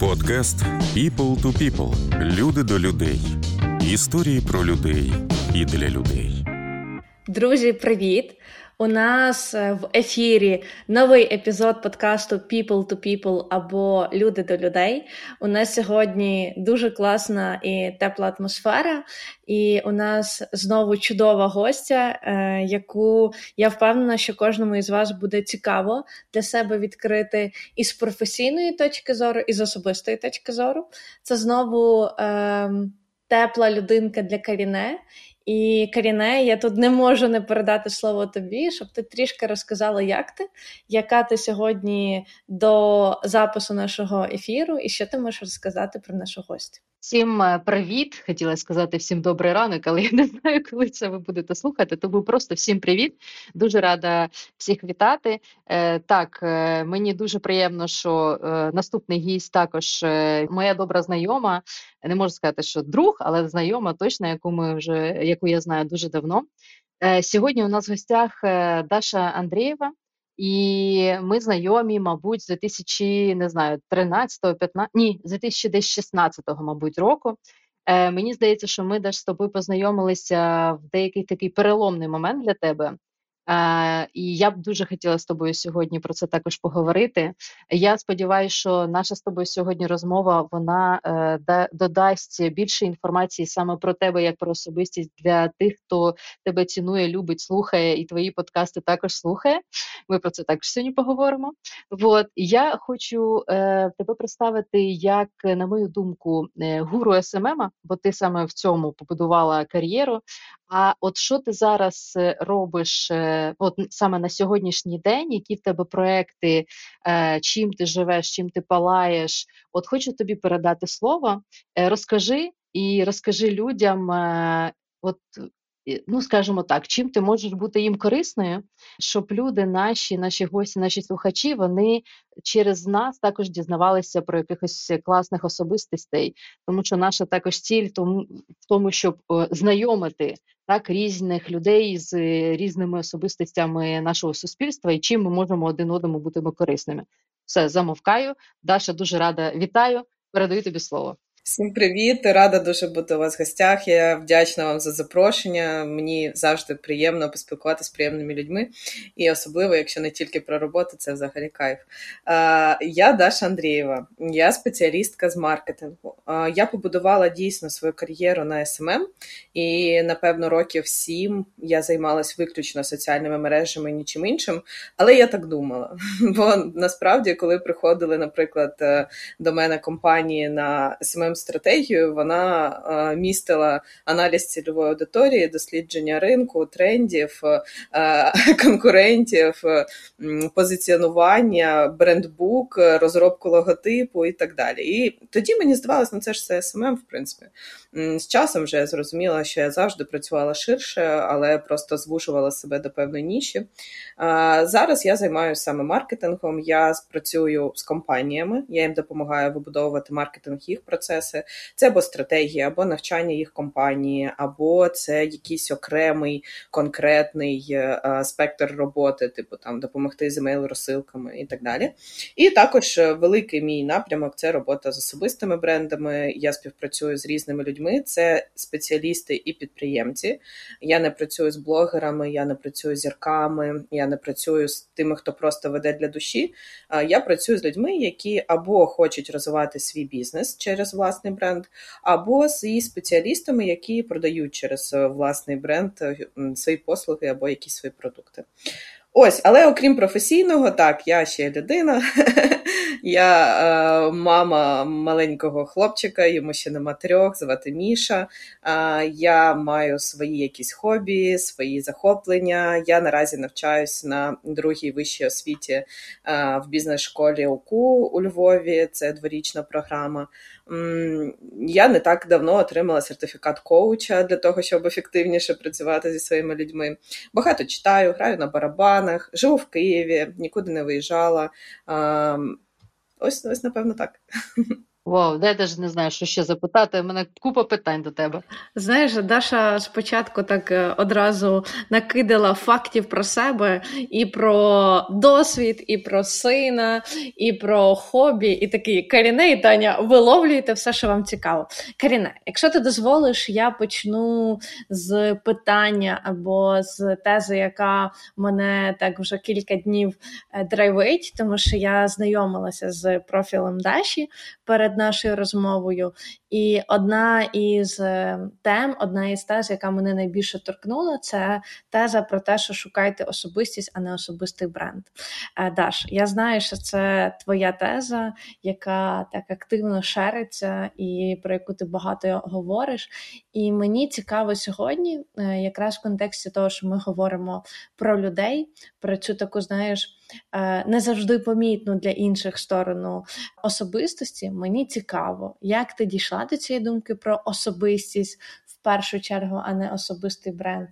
Подкаст People to People. Люди до людей. Історії про людей і для людей. Друзі, привіт! У нас е, в ефірі новий епізод подкасту People to People або Люди до людей. У нас сьогодні дуже класна і тепла атмосфера, і у нас знову чудова гостя, е, яку я впевнена, що кожному із вас буде цікаво для себе відкрити і з професійної точки зору, і з особистої точки зору. Це знову е, тепла людинка для Каріне. І Каріне, я тут не можу не передати слово тобі, щоб ти трішки розказала, як ти, яка ти сьогодні до запису нашого ефіру, і що ти можеш розказати про нашу гостю. Всім е, привіт! Хотіла сказати всім добрий ранок, але я не знаю, коли це ви будете слухати. Тому просто всім привіт. Дуже рада всіх вітати. Е, Так, е, мені дуже приємно, що наступний гість також моя добра знайома. Не можу сказати, що друг, але знайома точно, яку ми вже яку я знаю дуже давно. Сьогодні у нас в гостях Даша Андрієва. І ми знайомі, мабуть, з 2000, не знаю, 13 15 ні, з 2016, мабуть, року. Е, Мені здається, що ми теж з тобою познайомилися в деякий такий переломний момент для тебе. Е, І я б дуже хотіла з тобою сьогодні про це також поговорити. Я сподіваюся, що наша з тобою сьогодні розмова вона е, додасть більше інформації саме про тебе, як про особистість для тих, хто тебе цінує, любить, слухає, і твої подкасти також слухає. Ми про це також сьогодні поговоримо. От я хочу е, тебе представити як, на мою думку, гуру СММ, бо ти саме в цьому побудувала кар'єру. А от що ти зараз робиш от саме на сьогоднішній день, які в тебе проекти, е, чим ти живеш, чим ти палаєш? От хочу тобі передати слово. Розкажи і розкажи людям, от ну скажімо так, чим ти можеш бути їм корисною, щоб люди, наші, наші гості, наші слухачі, вони через нас також дізнавалися про якихось класних особистостей, тому що наша також ціль тому в тому, щоб знайомити так різних людей з різними особистостями нашого суспільства і чим ми можемо один одному бути корисними. Все замовкаю. Даша дуже рада вітаю. Передаю тобі слово. Всім привіт! Рада дуже бути у вас в гостях. Я вдячна вам за запрошення. Мені завжди приємно поспілкуватися з приємними людьми, і особливо, якщо не тільки про роботу, це взагалі кайф. Я Даша Андрієва, я спеціалістка з маркетингу. Я побудувала дійсно свою кар'єру на СММ, і напевно років сім я займалась виключно соціальними мережами, і нічим іншим. Але я так думала. Бо насправді, коли приходили, наприклад, е, до мене компанії на СММ стратегію вона е, містила аналіз цільової аудиторії, дослідження ринку, трендів, е, конкурентів, позиціонування, брендбук, розробку логотипу і так далі. І тоді мені здавалося, ну це ж все СММ, в принципі. З часом вже я зрозуміла, що я завжди працювала ширше, але просто звужувала себе до певної ніші. Зараз я займаюся саме маркетингом. Я працюю з компаніями, я їм допомагаю вибудовувати маркетингові процеси. Це або стратегія, або навчання їх компанії, або це якийсь окремий конкретний е, спектр роботи, типу там допомогти з емейл-розсилками і так далі. І також великий мій напрямок це робота з особистими брендами. Я співпрацюю з різними людьми це спеціалісти і підприємці. Я не працюю з блогерами, я не працюю з зірками, я не працюю з тими, хто просто веде для душі. Я працюю з людьми, які або хочуть розвивати свій бізнес через власний бренд, або з спеціалістами, які продають через е, власний бренд е, свої послуги або якісь свої продукти. Ось, але окрім професійного, так, я ще людина. Я е, мама маленького хлопчика, йому ще нема трьох, звати Міша. Е, я маю свої якісь хобі, свої захоплення. Я наразі навчаюсь на другій вищій освіті е, в бізнес-школі УКУ у Львові. Це дворічна програма. Я не так давно отримала сертифікат коуча для того, щоб ефективніше працювати зі своїми людьми. Багато читаю, граю на барабанах, живу в Києві, нікуди не виїжджала. Ось, ось, напевно, так. Вау, я теж не знаю, що ще запитати. У мене купа питань до тебе. Знаєш, Даша спочатку так е, одразу накидала фактів про себе і про досвід, і про сина, і про хобі, і такі Каріне і Таня, виловлюєте все, що вам цікаво. Каріне, якщо ти дозволиш, я почну з питання або з тези, яка мене так вже кілька днів е, драйвить, тому що я знайомилася з профілем Даші перед нашою розмовою. І одна із е, тем, одна із тез, яка мене найбільше торкнула, це теза про те, що шукайте особистість, а не особистий бренд. Е, Даш, я знаю, що це твоя теза, яка так активно шериться і про яку ти багато говориш. І мені цікаво сьогодні, е, якраз в контексті того, що ми говоримо про людей, про цю таку, знаєш. Е, не завжди помітну для інших сторону особистості. Мені цікаво, як ти дійшла до цієї думки про особистість в першу чергу, а не особистий бренд.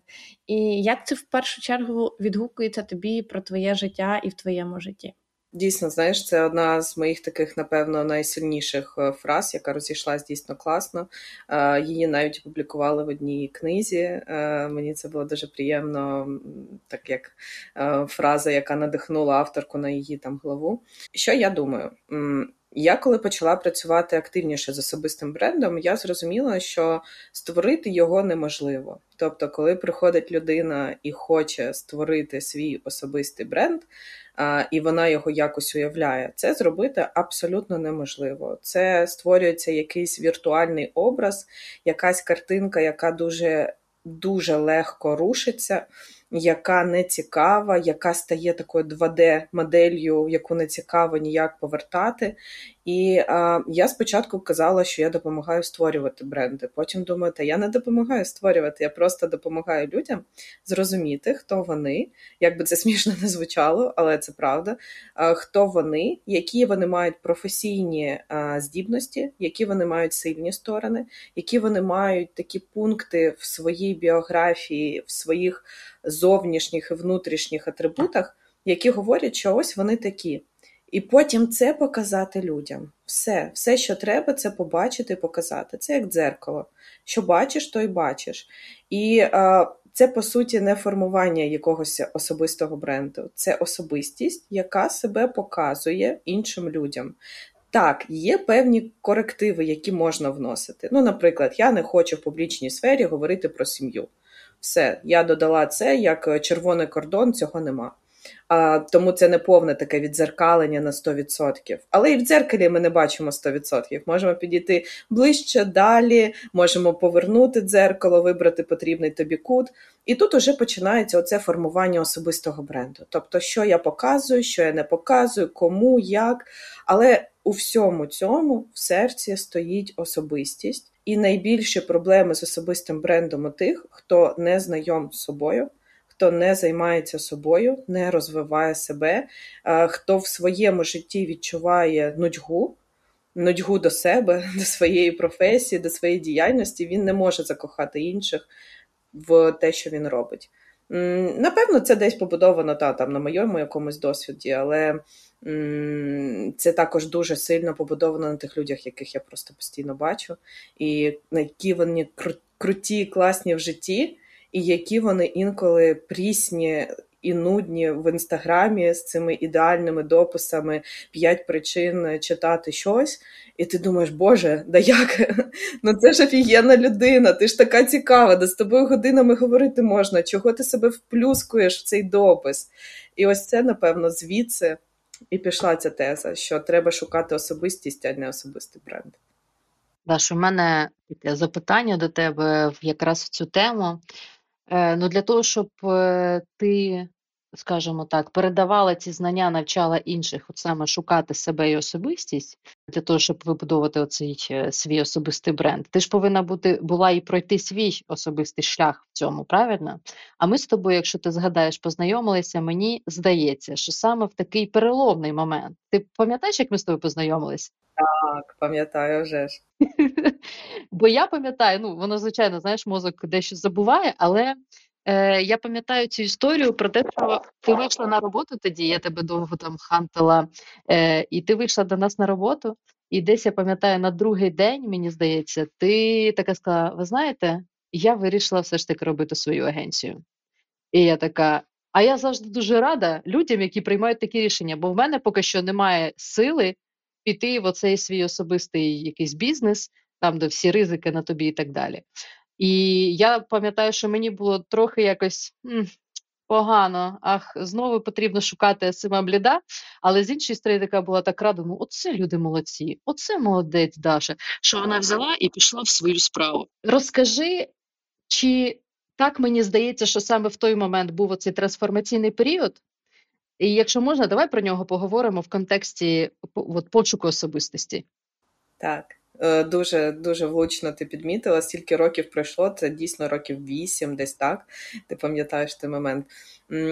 І як це в першу чергу відгукується тобі про твоє життя і в твоєму житті? Дійсно, знаєш, це одна з моїх таких, напевно, найсильніших е, фраз, яка розійшлась дійсно класно. Е, її навіть опублікували в одній книзі. Е, мені це було дуже приємно, так як фраза, яка надихнула авторку на її там главу. Що я думаю? Я коли почала працювати активніше з особистим брендом, я зрозуміла, що створити його неможливо. Тобто, коли приходить людина і хоче створити свій особистий бренд, і вона його якось уявляє, це зробити абсолютно неможливо. Це створюється якийсь віртуальний образ, якась картинка, яка дуже дуже легко рушиться яка не цікава, яка стає такою 2D-моделлю, яку не цікаво ніяк повертати. І а, я спочатку казала, що я допомагаю створювати бренди. Потім думаю, та я не допомагаю створювати, я просто допомагаю людям зрозуміти, хто вони, як би це смішно не звучало, але це правда. А, хто вони, які вони мають професійні а, здібності, які вони мають сильні сторони, які вони мають такі пункти в своїй біографії, в своїх зовнішніх і внутрішніх атрибутах, які говорять, що ось вони такі. І потім це показати людям. Все, все, що треба, це побачити і показати. Це як дзеркало. Що бачиш, то й бачиш. І а, це, по суті, не формування якогось особистого бренду, це особистість, яка себе показує іншим людям. Так, є певні корективи, які можна вносити. Ну, наприклад, я не хочу в публічній сфері говорити про сім'ю. Все, я додала це як е, червоний кордон, цього нема. А, Тому це не повне таке відзеркалення на 100%. Але і в дзеркалі ми не бачимо 100%. Можемо підійти ближче, далі, можемо повернути дзеркало, вибрати потрібний тобі кут. І тут уже починається оце формування особистого бренду. Тобто, що я показую, що я не показую, кому, як. Але у всьому цьому в серці стоїть особистість. І найбільші проблеми з особистим брендом у тих, хто не знайом з собою, хто не займається собою, не розвиває себе, хто в своєму житті відчуває нудьгу, нудьгу до себе, до своєї професії, до своєї діяльності, він не може закохати інших в те, що він робить. Напевно, це десь побудовано та, там, на моєму якомусь досвіді, але це також дуже сильно побудовано на тих людях, яких я просто постійно бачу, і на які вони круті, класні в житті, і які вони інколи прісні і нудні в інстаграмі з цими ідеальними дописами п'ять причин читати щось. І ти думаєш, Боже, да як? Ну це ж офігенна людина, ти ж така цікава, да з тобою годинами говорити можна, чого ти себе вплюскуєш в цей допис? І ось це, напевно, звідси і пішла ця теза, що треба шукати особистість, а не особистий бренд. Даш, у мене запитання до тебе якраз в цю тему. Е, ну, Для того, щоб е, ти скажімо так, передавала ці знання, навчала інших, от саме шукати себе і особистість для того, щоб вибудовувати оцей е, свій особистий бренд. Ти ж повинна бути була і пройти свій особистий шлях в цьому, правильно? А ми з тобою, якщо ти згадаєш, познайомилися, мені здається, що саме в такий переломний момент. Ти пам'ятаєш, як ми з тобою познайомилися? Так, пам'ятаю вже ж. Бо я пам'ятаю, ну воно звичайно, знаєш, мозок дещо забуває, але Е, Я пам'ятаю цю історію про те, що ти вийшла на роботу тоді, я тебе довго там хантила, е, і ти вийшла до нас на роботу. І десь я пам'ятаю, на другий день, мені здається, ти така сказала: ви знаєте, я вирішила все ж таки робити свою агенцію. І я така. А я завжди дуже рада людям, які приймають такі рішення, бо в мене поки що немає сили піти в оцей свій особистий якийсь бізнес, там, де всі ризики на тобі і так далі. І я пам'ятаю, що мені було трохи якось погано, ах, знову потрібно шукати сима бліда. Але з іншої сторони, така була так рада, ну оце люди молодці, оце молодець Даша, що вона взяла і пішла в свою справу. Розкажи, чи так мені здається, що саме в той момент був оцей трансформаційний період? І якщо можна, давай про нього поговоримо в контексті от, пошуку особистості. Так. Е, дуже дуже влучно ти підмітила, стільки років пройшло, це дійсно років вісім, десь так. Ти пам'ятаєш той момент.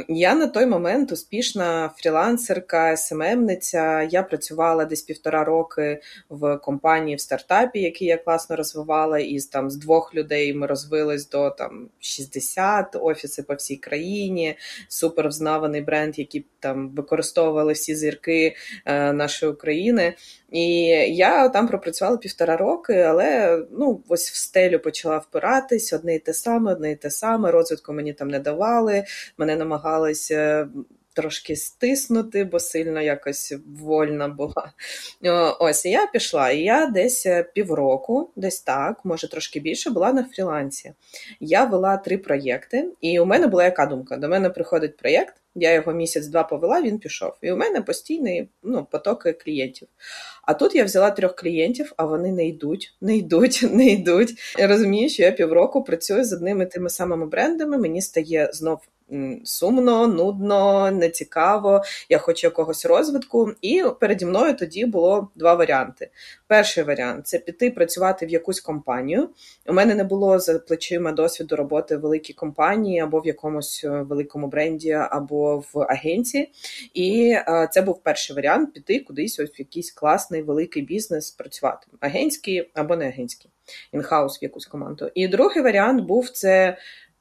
Я на той момент успішна фрілансерка, СММниця. Я працювала десь півтора роки в компанії в стартапі, який я класно розвивала. Із там з двох людей ми розвились до там 60 офіси по всій країні, супер взнаваний бренд, який там використовували всі зірки е, нашої України. І я там пропрацювала півтора роки, але ну ось в стелю почала впиратись одне і те саме, одне і те саме. Розвитку мені там не давали. Мене намагалися трошки стиснути, бо сильно якось вольна була. Ось я пішла, і я десь е, півроку, десь так, може трошки більше, була на фрілансі. Я вела три проєкти, і у мене була яка думка? До мене приходить проєкт. Я його місяць-два повела, він пішов. І у мене постійний ну, потоки клієнтів. А тут я взяла трьох клієнтів, а вони не йдуть, не йдуть, не йдуть. Я розумію, що я півроку працюю з одними тими самими брендами. Мені стає знов сумно, нудно, нецікаво, я хочу якогось розвитку. І переді мною тоді було два варіанти. Перший варіант це піти працювати в якусь компанію. У мене не було за плечима досвіду роботи в великій компанії або в якомусь е, великому бренді, або в агенції. І е, це був перший варіант піти кудись ось в якийсь класний великий бізнес працювати. Агентський або не агентський, інхаус в якусь команду. І другий варіант був це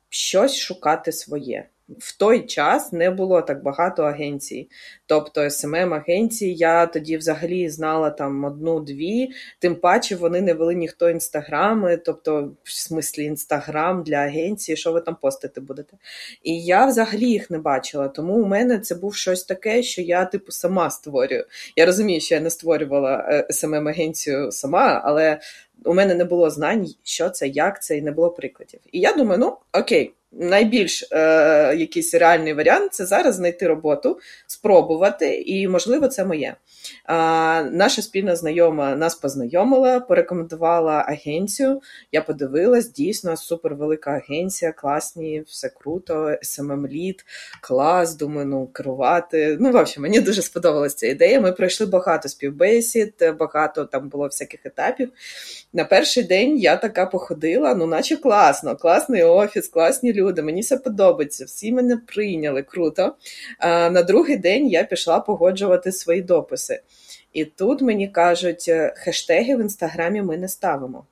щось шукати своє в той час не було так багато агенцій. Тобто smm агенції я тоді взагалі знала там одну-дві, тим паче вони не вели ніхто інстаграми, тобто, в смислі, інстаграм для агенції, що ви там постити будете. І я взагалі їх не бачила. Тому у мене це був щось таке, що я, типу, сама створюю. Я розумію, що я не створювала smm агенцію сама, але у мене не було знань, що це, як це, і не було прикладів. І я думаю, ну окей найбільш е, якийсь реальний варіант це зараз знайти роботу, спробувати, і, можливо, це моє. А, Наша спільна знайома нас познайомила, порекомендувала агенцію. Я подивилась, дійсно супервелика агенція, класні, все круто, smm лід клас, думаю, ну керувати. Ну, в общем, мені дуже сподобалася ця ідея. Ми пройшли багато співбесід, багато там було всяких етапів. На перший день я така походила, ну, наче класно, класний офіс, класні люди. Мені все подобається, всі мене прийняли круто. А на другий день я пішла погоджувати свої дописи. І тут мені кажуть, «Е, хештеги в інстаграмі ми не ставимо.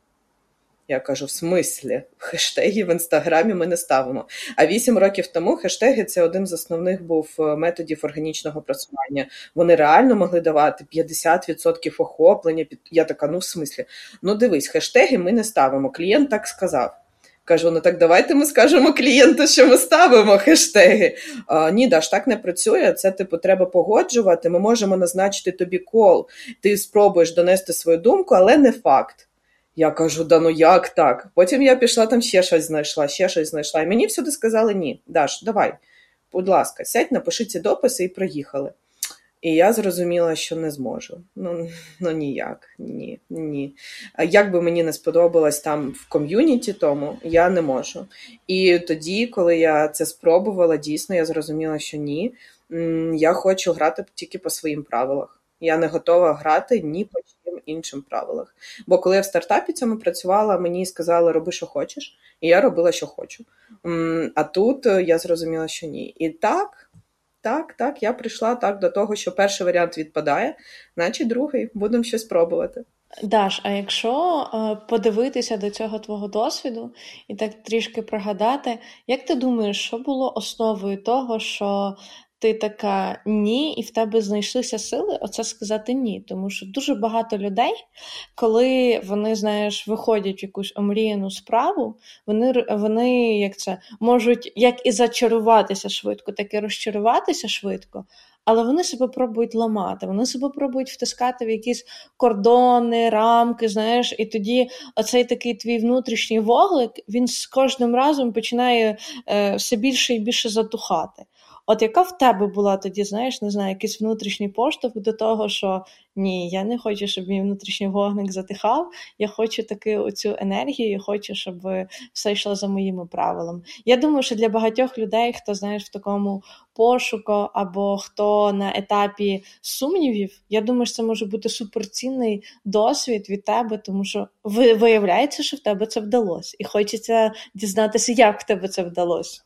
Я кажу, в смислі, хештеги в інстаграмі ми не ставимо. А вісім років тому хештеги це один з основних був е, методів органічного просування. Вони реально могли давати 50% охоплення. Я така, ну в смислі, ну дивись, хештеги ми не ставимо. Клієнт так сказав. Кажу, ну так давайте ми скажемо клієнту, що ми ставимо хештеги. А, Ні, Даш, так не працює. Це типу треба погоджувати. Ми можемо назначити тобі кол. Ти спробуєш донести свою думку, але не факт. Я кажу, да ну як так? Потім я пішла там ще щось знайшла, ще щось знайшла. І мені всюди сказали ні. Даш, давай, будь ласка, сядь, напиши ці дописи і проїхали. І я зрозуміла, що не зможу. Ну ну ніяк, ні, ні. Як би мені не сподобалось там в ком'юніті, тому я не можу. І тоді, коли я це спробувала, дійсно я зрозуміла, що ні. Я хочу грати тільки по своїм правилах. Я не готова грати ні по чим іншим правилах. Бо коли я в стартапі цьому працювала, мені сказали, роби, що хочеш, і я робила, що хочу. А тут е, я зрозуміла, що ні. І так. Так, так, я прийшла так до того, що перший варіант відпадає, значить другий будемо щось пробувати. Даш, а якщо е, подивитися до цього твого досвіду і так трішки пригадати, як ти думаєш, що було основою того, що ти така ні, і в тебе знайшлися сили оце сказати ні. Тому що дуже багато людей, коли вони, знаєш, виходять в якусь омріяну справу, вони вони як це можуть як і зачаруватися швидко, так і розчаруватися швидко. Але вони себе пробують ламати, вони себе пробують втискати в якісь кордони, рамки, знаєш, і тоді оцей такий твій внутрішній воглик він з кожним разом починає е, все більше і більше затухати. От яка в тебе була тоді, знаєш, не знаю, якийсь внутрішній поштовх до того, що ні, я не хочу, щоб мій внутрішній вогник затихав. Я хочу таки оцю енергію, я хочу, щоб все йшло за моїми правилами. Я думаю, що для багатьох людей, хто знаєш в такому пошуку або хто на етапі сумнівів, я думаю, що це може бути суперцінний досвід від тебе, тому що виявляється, що в тебе це вдалося, і хочеться дізнатися, як в тебе це вдалося.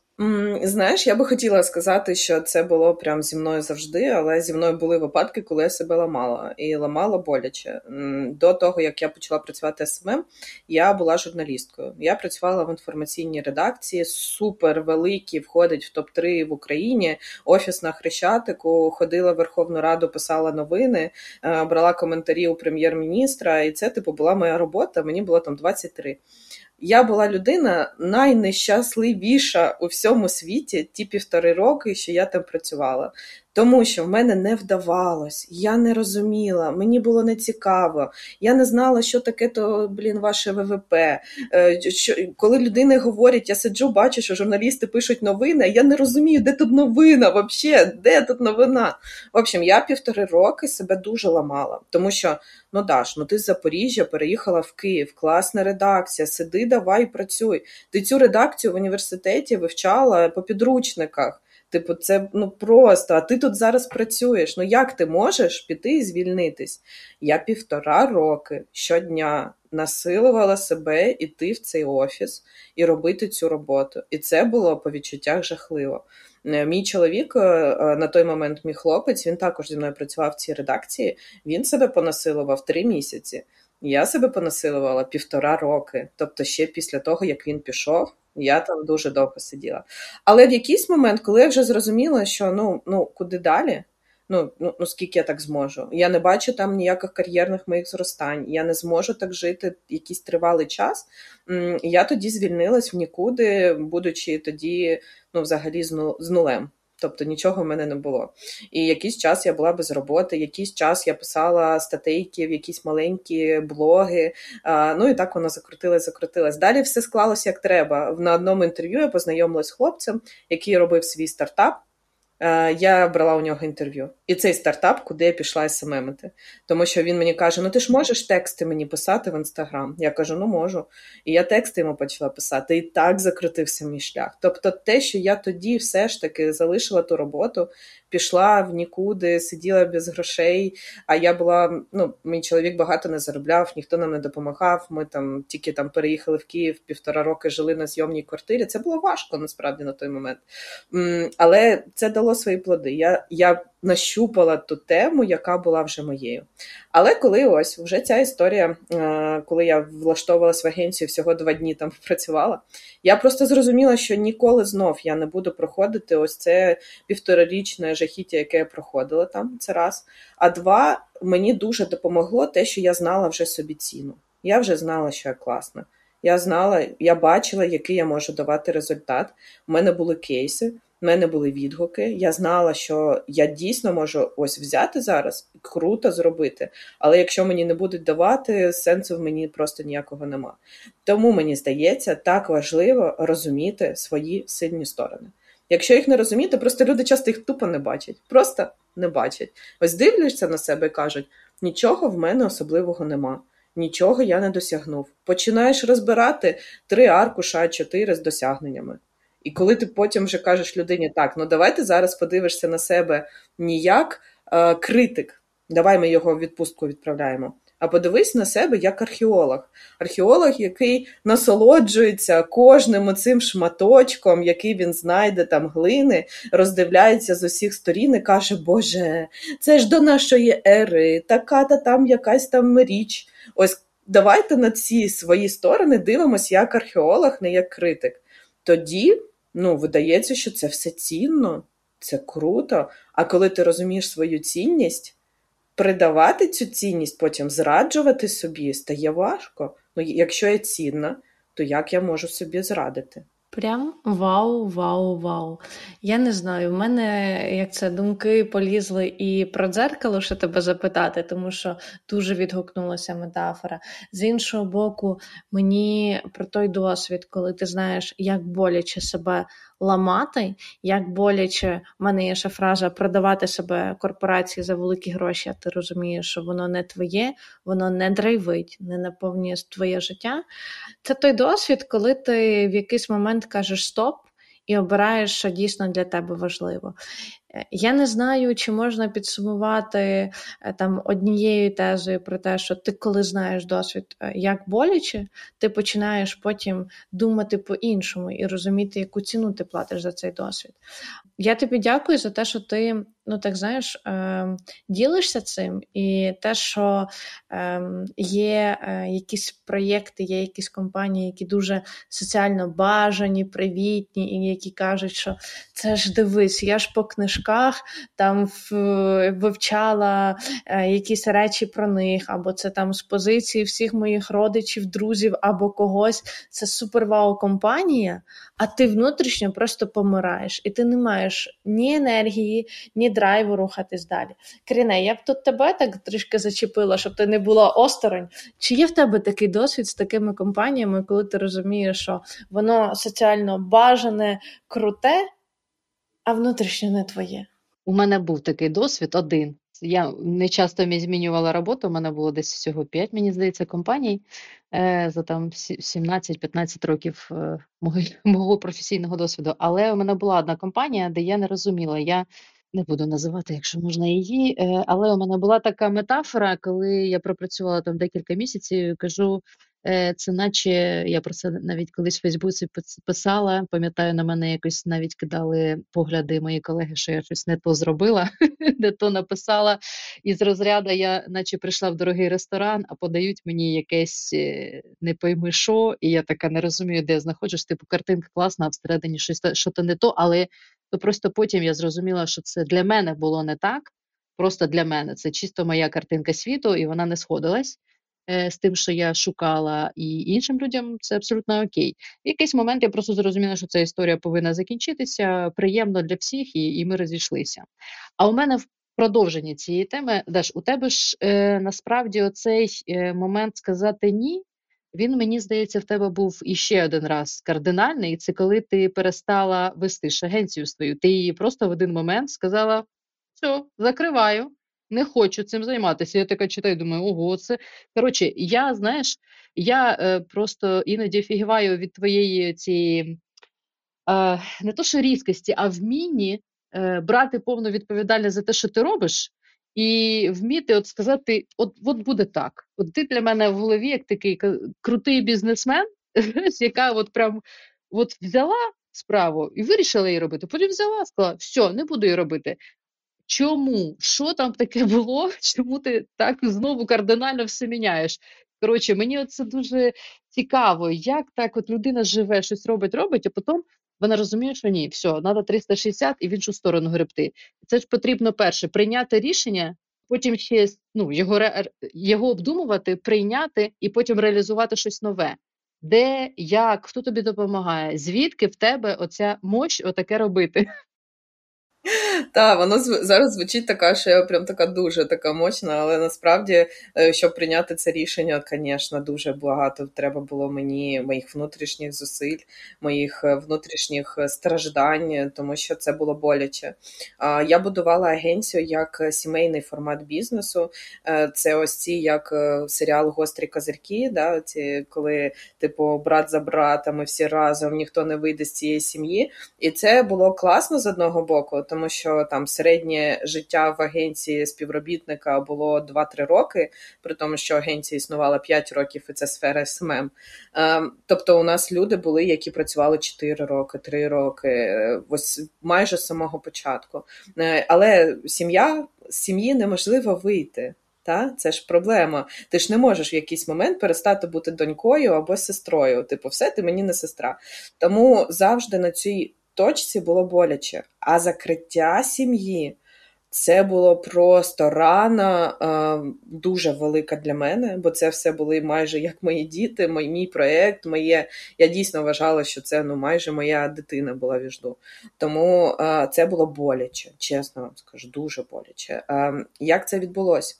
Знаєш, я би хотіла сказати, що це було прям зі мною завжди, але зі мною були випадки, коли я себе ламала і ламала боляче. До того як я почала працювати СММ, я була журналісткою. Я працювала в інформаційній редакції, супер великий, входить в топ 3 в Україні. Офіс на Хрещатику, ходила в Верховну Раду, писала новини, е, брала коментарі у прем'єр-міністра, і це типу була моя робота. Мені було там 23 я була людина найнещасливіша у всьому світі ті півтори роки, що я там працювала. Тому що в мене не вдавалось, я не розуміла, мені було не цікаво, я не знала, що таке то, блін, ваше ВВП. Е, що, Коли людини говорять, я сиджу, бачу, що журналісти пишуть новини, я не розумію, де тут новина, взагалі, де тут новина. В общем, я півтори роки себе дуже ламала, тому що, ну Даш, ну ти з Запоріжжя переїхала в Київ, класна редакція, сиди, давай працюй. Ти цю редакцію в університеті вивчала по підручниках. Типу, це ну просто, а ти тут зараз працюєш. Ну як ти можеш піти і звільнитись? Я півтора роки щодня насилувала себе іти в цей офіс і робити цю роботу. І це було по відчуттях жахливо. Е, мій чоловік е, е, на той момент, мій хлопець, він також зі мною працював в цій редакції. Він себе понасилував три місяці. Я себе понасилувала півтора роки, тобто ще після того, як він пішов, я там дуже довго сиділа. Але в якийсь момент, коли я вже зрозуміла, що ну ну куди далі, ну ну, ну скільки я так зможу, я не бачу там ніяких кар'єрних моїх зростань, я не зможу так жити якийсь тривалий час. Я тоді звільнилась в нікуди, будучи тоді ну, взагалі з нулем. Тобто нічого в мене не було. І якийсь час я була без роботи, якийсь час я писала статейки в якісь маленькі блоги. Ну і так воно закрутилось, закрутилось. Далі все склалося як треба. На одному інтерв'ю я познайомилась з хлопцем, який робив свій стартап. Е, я брала у нього інтерв'ю. І цей стартап, куди я пішла СММити. Тому що він мені каже: Ну ти ж можеш тексти мені писати в інстаграм? Я кажу, ну можу. І я тексти йому почала писати. І так закрутився мій шлях. Тобто, те, що я тоді все ж таки залишила ту роботу, пішла в нікуди, сиділа без грошей. А я була, ну, мій чоловік багато не заробляв, ніхто нам не допомагав. Ми там тільки там переїхали в Київ півтора роки, жили на зйомній квартирі. Це було важко насправді на той момент. Але це дало свої плоди. Я, Я нащупала ту тему, яка була вже моєю. Але коли ось вже ця історія, е, коли я влаштовувалась в агенцію, всього два дні там працювала, я просто зрозуміла, що ніколи знов я не буду проходити ось це півторарічне жахіття, яке я проходила там. Це раз. А два, мені дуже допомогло те, що я знала вже собі ціну. Я вже знала, що я класна. Я знала, я бачила, який я можу давати результат. У мене були кейси. У мене були відгуки. Я знала, що я дійсно можу ось взяти зараз і круто зробити. Але якщо мені не будуть давати, сенсу в мені просто ніякого нема. Тому мені здається, так важливо розуміти свої сильні сторони. Якщо їх не розуміти, просто люди часто їх тупо не бачать. Просто не бачать. Ось дивляться на себе і кажуть: нічого в мене особливого нема. Нічого я не досягнув. Починаєш розбирати три аркуша, чотири з досягненнями. І коли ти потім вже кажеш людині, так, ну давай ти зараз подивишся на себе не як е, критик, давай ми його в відпустку відправляємо. А подивись на себе як археолог. Археолог, який насолоджується кожним оцим шматочком, який він знайде там глини, роздивляється з усіх сторін і каже, Боже, це ж до нашої ери, така-та там якась там річ. Ось давайте на ці свої сторони дивимося як археолог, не як критик. Тоді ну, видається, що це все цінно. це круто. А коли ти розумієш свою цінність, придавати цю цінність, потім зраджувати собі стає важко. Ну, якщо я цінна, то як я можу собі зрадити? Прям вау, вау, вау. Я не знаю, в мене як це думки полізли і про дзеркало що тебе запитати, тому що дуже відгукнулася метафора. З іншого боку, мені про той досвід, коли ти знаєш, як боляче себе ламати, як боляче в мене є ще фраза продавати себе корпорації за великі гроші, а ти розумієш, що воно не твоє, воно не драйвить, не наповнює твоє життя. Це той досвід, коли ти в якийсь момент кажеш стоп і обираєш, що дійсно для тебе важливо. Я не знаю, чи можна підсумувати е, там однією тезою про те, що ти, коли знаєш досвід, е, як боляче, ти починаєш потім думати по-іншому і розуміти, яку ціну ти платиш за цей досвід. Я тобі дякую за те, що ти ну так знаєш, е, ділишся цим, і те, що е, є е, якісь проєкти, є якісь компанії, які дуже соціально бажані, привітні, і які кажуть, що це ж дивись, я ж по книжках там вивчала е, якісь речі про них, або це там з позиції всіх моїх родичів, друзів або когось. Це супер-вау компанія, а ти внутрішньо просто помираєш, і ти не маєш ні енергії, ні драйву рухатись далі. Каріне, я б тут тебе так трішки зачепила, щоб ти не була осторонь. Чи є в тебе такий досвід з такими компаніями, коли ти розумієш, що воно соціально бажане, круте, а внутрішньо не твоє? У мене був такий досвід один. Я не часто змінювала роботу, у мене було десь всього 5, мені здається, компаній е, за там 17-15 років е, мого професійного досвіду. Але у мене була одна компанія, де я не розуміла. Я не буду називати, якщо можна її, е, але у мене була така метафора, коли я пропрацювала там декілька місяців, кажу, Е, це наче я про це навіть колись в Фейсбуці писала. Пам'ятаю, на мене якось навіть кидали погляди мої колеги, що я щось не то зробила, не то написала. І з розряду я, наче прийшла в дорогий ресторан, а подають мені якесь е, не пойми що, і я така не розумію, де я знаходжусь. Типу, картинка класна, а всередині щось що то не то, але то просто потім я зрозуміла, що це для мене було не так. Просто для мене це чисто моя картинка світу, і вона не сходилась. Е, з тим, що я шукала, і іншим людям це абсолютно окей. В якийсь момент я просто зрозуміла, що ця історія повинна закінчитися приємно для всіх, і і ми розійшлися. А у мене в продовженні цієї теми, Даш, у тебе ж е, насправді оцей е, момент сказати ні. Він, мені здається, в тебе був іще один раз кардинальний, і це коли ти перестала вести ж агенцію свою. Ти її просто в один момент сказала: все, закриваю, не хочу цим займатися. Я така читаю, думаю, ого, це коротше, я знаєш, я е, просто іноді фігіваю від твоєї цієї е, не то, що різкості, а вмінні е, брати повну відповідальність за те, що ти робиш, і вміти от сказати: от от буде так. От ти для мене в голові як такий крутий бізнесмен, яка от прям от взяла справу і вирішила її робити. Потім взяла, сказала, все, не буду її робити. Чому? Що там таке було? Чому ти так знову кардинально все міняєш? Коротше, мені це дуже цікаво, як так от людина живе, щось робить, робить, а потім вона розуміє, що ні, все, треба 360 і в іншу сторону гребти. Це ж потрібно перше прийняти рішення, потім ще ну, його його обдумувати, прийняти і потім реалізувати щось нове. Де, як, хто тобі допомагає? Звідки в тебе оця мощь отаке робити? Так, воно зараз звучить така, що я прям така дуже така мощна, але насправді, е, щоб прийняти це рішення, звісно, дуже багато треба було мені моїх внутрішніх зусиль, моїх е, внутрішніх е, страждань, тому що це було боляче. Я будувала агенцію як сімейний формат бізнесу. Це ось ці як серіал Гострі козирки, да, ці, коли, типу, брат за братами всі разом, ніхто не вийде з цієї сім'ї. І це було класно з одного боку тому що там середнє життя в агенції співробітника було 2-3 роки, при тому, що агенція існувала 5 років, і це сфера СММ. Ем, тобто, у нас люди були, які працювали 4 роки, 3 роки, е, ось майже з самого початку. Е, але сім'я з сім'ї неможливо вийти. Та? Це ж проблема. Ти ж не можеш в якийсь момент перестати бути донькою або сестрою. Типу, все, ти мені не сестра. Тому завжди на цій точці було боляче, а закриття сім'ї. Це було просто рана дуже велика для мене, бо це все були майже як мої діти, мій, мій проєкт, моє. Я дійсно вважала, що це ну майже моя дитина була віжду. Тому це було боляче, чесно вам скажу, дуже боляче. Як це відбулося?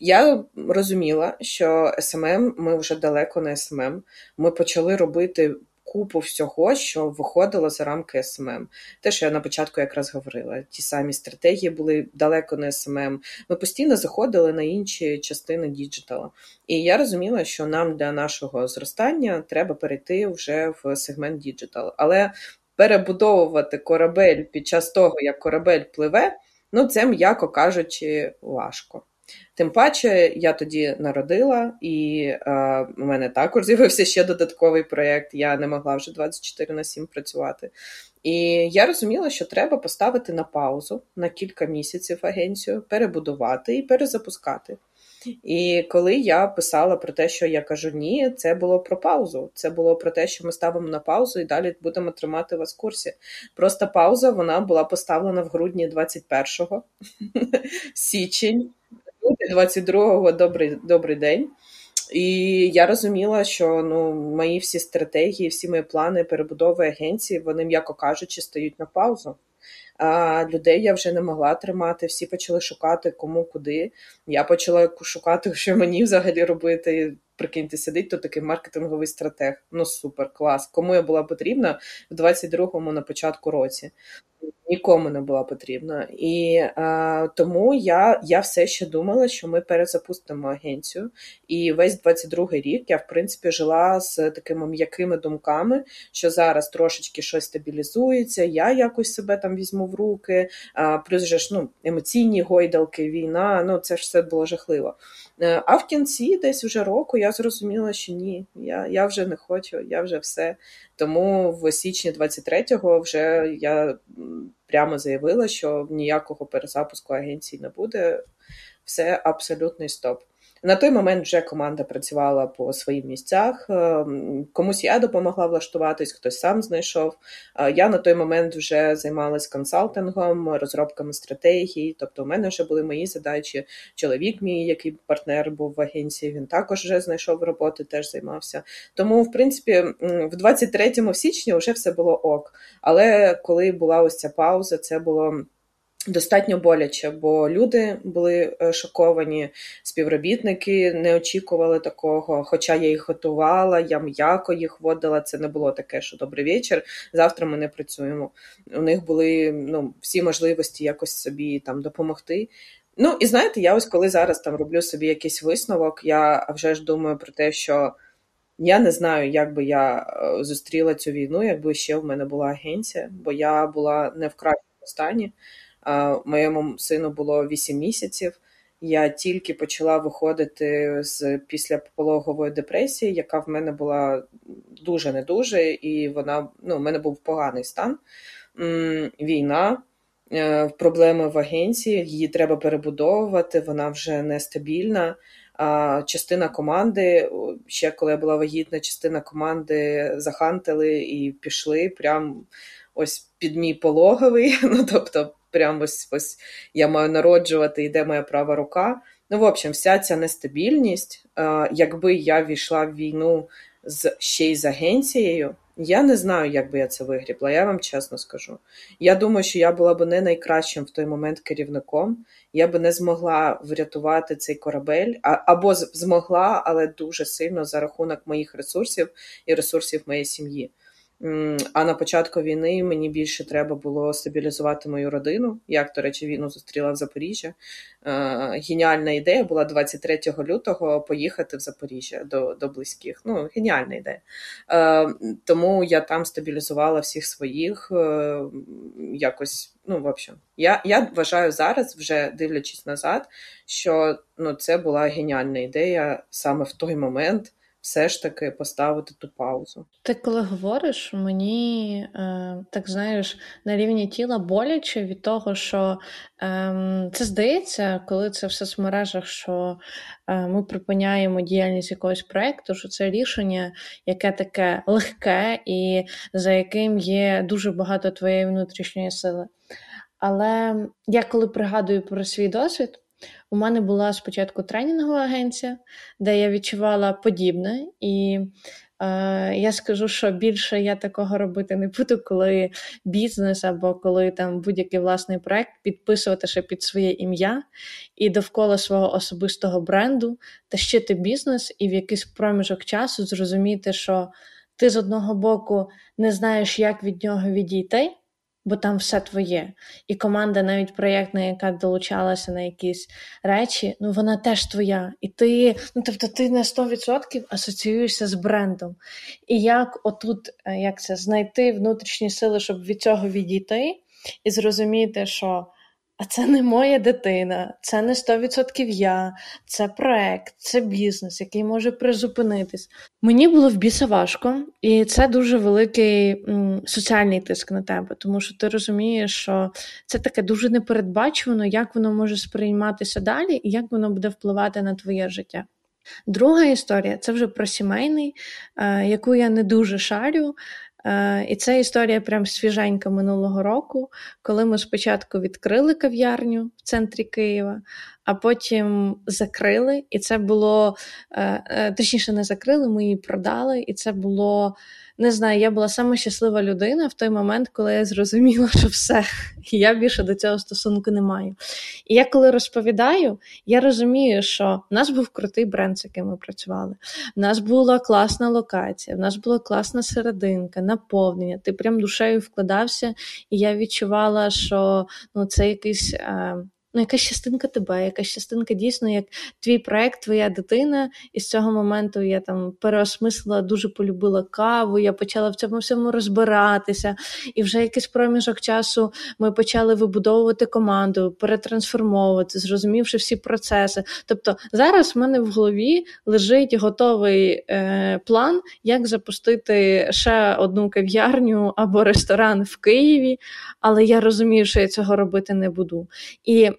Я розуміла, що СММ, ми вже далеко не СММ. Ми почали робити купу всього, що виходило за рамки СММ. Те, що я на початку якраз говорила, ті самі стратегії були далеко не СММ. Ми постійно заходили на інші частини діджитала. І я розуміла, що нам для нашого зростання треба перейти вже в сегмент діджитал. Але перебудовувати корабель під час того, як корабель пливе, ну це, м'яко кажучи, важко. Тим паче я тоді народила, і е, у мене також з'явився ще додатковий проєкт. Я не могла вже 24 на 7 працювати. І я розуміла, що треба поставити на паузу на кілька місяців агенцію, перебудувати і перезапускати. І коли я писала про те, що я кажу ні, це було про паузу. Це було про те, що ми ставимо на паузу і далі будемо тримати вас в курсі. Просто пауза вона була поставлена в грудні 21-го, січень. 22-го добрий добрий день. І я розуміла, що ну мої всі стратегії, всі мої плани перебудови агенції, вони, м'яко кажучи, стають на паузу. А людей я вже не могла тримати. Всі почали шукати кому куди. Я почала шукати, що мені взагалі робити. Прикиньте, сидить тут такий маркетинговий стратег. Ну супер, клас. Кому я була потрібна в 22-му на початку році нікому не була потрібна. І е, тому я я все ще думала, що ми перезапустимо агенцію. І весь 22-й рік я, в принципі, жила з такими м'якими думками, що зараз трошечки щось стабілізується, я якось себе там візьму в руки, а, плюс же ж ну, емоційні гойдалки, війна, ну це ж все було жахливо. Е, а в кінці, десь вже року, я зрозуміла, що ні, я я вже не хочу, я вже все. Тому в січні 23-го вже я прямо заявила, що ніякого перезапуску агенції не буде. Все абсолютний стоп. На той момент вже команда працювала по своїм місцях. Ем, комусь я допомогла влаштуватись, хтось сам знайшов. Я на той момент вже займалась консалтингом, розробками стратегій. Тобто, у мене вже були мої задачі. Чоловік, мій який партнер був в агенції, він також вже знайшов роботи, теж займався. Тому, в принципі, в 23 січні вже все було ок. Але коли була ось ця пауза, це було. Достатньо боляче, бо люди були е, шоковані, співробітники не очікували такого. Хоча я їх готувала, я м'яко їх водила. Це не було таке, що добрий вечір. Завтра ми не працюємо. У них були ну, всі можливості якось собі там допомогти. Ну і знаєте, я ось коли зараз там роблю собі якийсь висновок, я вже ж думаю про те, що я не знаю, як би я е, зустріла цю війну, якби ще в мене була агенція, бо я була не в кращому стані. Моєму сину було 8 місяців. Я тільки почала виходити з після пологової депресії, яка в мене була дуже не дуже, і вона ну, в мене був поганий стан. Війна, е, проблеми в агенції, її треба перебудовувати, вона вже нестабільна. Частина команди, ще коли я була вагітна, частина команди захантили і пішли прямо ось під мій пологовий. Ну тобто прям ось ось я маю народжувати, і де моя права рука. Ну, в общем, вся ця нестабільність, якби я війшла в війну з ще й з агенцією, я не знаю, як би я це вигрібла, я вам чесно скажу. Я думаю, що я була б не найкращим в той момент керівником, я би не змогла врятувати цей корабель, або змогла, але дуже сильно за рахунок моїх ресурсів і ресурсів моєї сім'ї. А на початку війни мені більше треба було стабілізувати мою родину. Як, до речі, війну зустріла в Запоріжжя. Геніальна ідея була 23 лютого поїхати в Запоріжжя до до близьких. Ну, геніальна ідея. Тому я там стабілізувала всіх своїх е, якось. Ну, в общем, я я вважаю зараз, вже дивлячись назад, що ну, це була геніальна ідея саме в той момент все ж таки поставити ту паузу. Ти коли говориш, мені е, так знаєш на рівні тіла боляче від того, що е, це здається, коли це в соцмережах, що е, ми припиняємо діяльність якогось проєкту, що це рішення, яке таке легке і за яким є дуже багато твоєї внутрішньої сили. Але я коли пригадую про свій досвід. У мене була спочатку тренінгова агенція, де я відчувала подібне, і е, я скажу, що більше я такого робити не буду, коли бізнес або коли там будь-який власний проект підписувати ще під своє ім'я і довкола свого особистого бренду тащити бізнес і в якийсь проміжок часу зрозуміти, що ти з одного боку не знаєш, як від нього відійти бо там все твоє. І команда, навіть проєктна, яка долучалася на якісь речі, ну вона теж твоя. І ти, ну тобто, ти на 100% асоціюєшся з брендом. І як отут, е, як це знайти внутрішні сили, щоб від цього відійти, і зрозуміти, що. А це не моя дитина, це не 100% я, це проект, це бізнес, який може призупинитись. Мені було в біса важко, і це дуже великий м, соціальний тиск на тебе, тому що ти розумієш, що це таке дуже непередбачувано, як воно може сприйматися далі і як воно буде впливати на твоє життя. Друга історія це вже про сімейний, е, яку я не дуже шарю. Е, і це історія прям свіженька минулого року, коли ми спочатку відкрили кав'ярню в центрі Києва, а потім закрили. І це було е, е, точніше, не закрили, ми її продали, і це було не знаю, я була саме щаслива людина в той момент, коли я зрозуміла, що все, я більше до цього стосунку не маю. І я коли розповідаю, я розумію, що в нас був крутий бренд, з яким ми працювали. В нас була класна локація, в нас була класна серединка, наповнення. Ти прям душею вкладався, і я відчувала, що ну, це якийсь. Е, ну, якась частинка тебе, якась частинка дійсно, як твій проект, твоя дитина. І з цього моменту я там переосмислила, дуже полюбила каву, я почала в цьому всьому розбиратися. І вже якийсь проміжок часу ми почали вибудовувати команду, перетрансформовувати, зрозумівши всі процеси. Тобто зараз в мене в голові лежить готовий е, план, як запустити ще одну кав'ярню або ресторан в Києві, але я розумію, що я цього робити не буду. І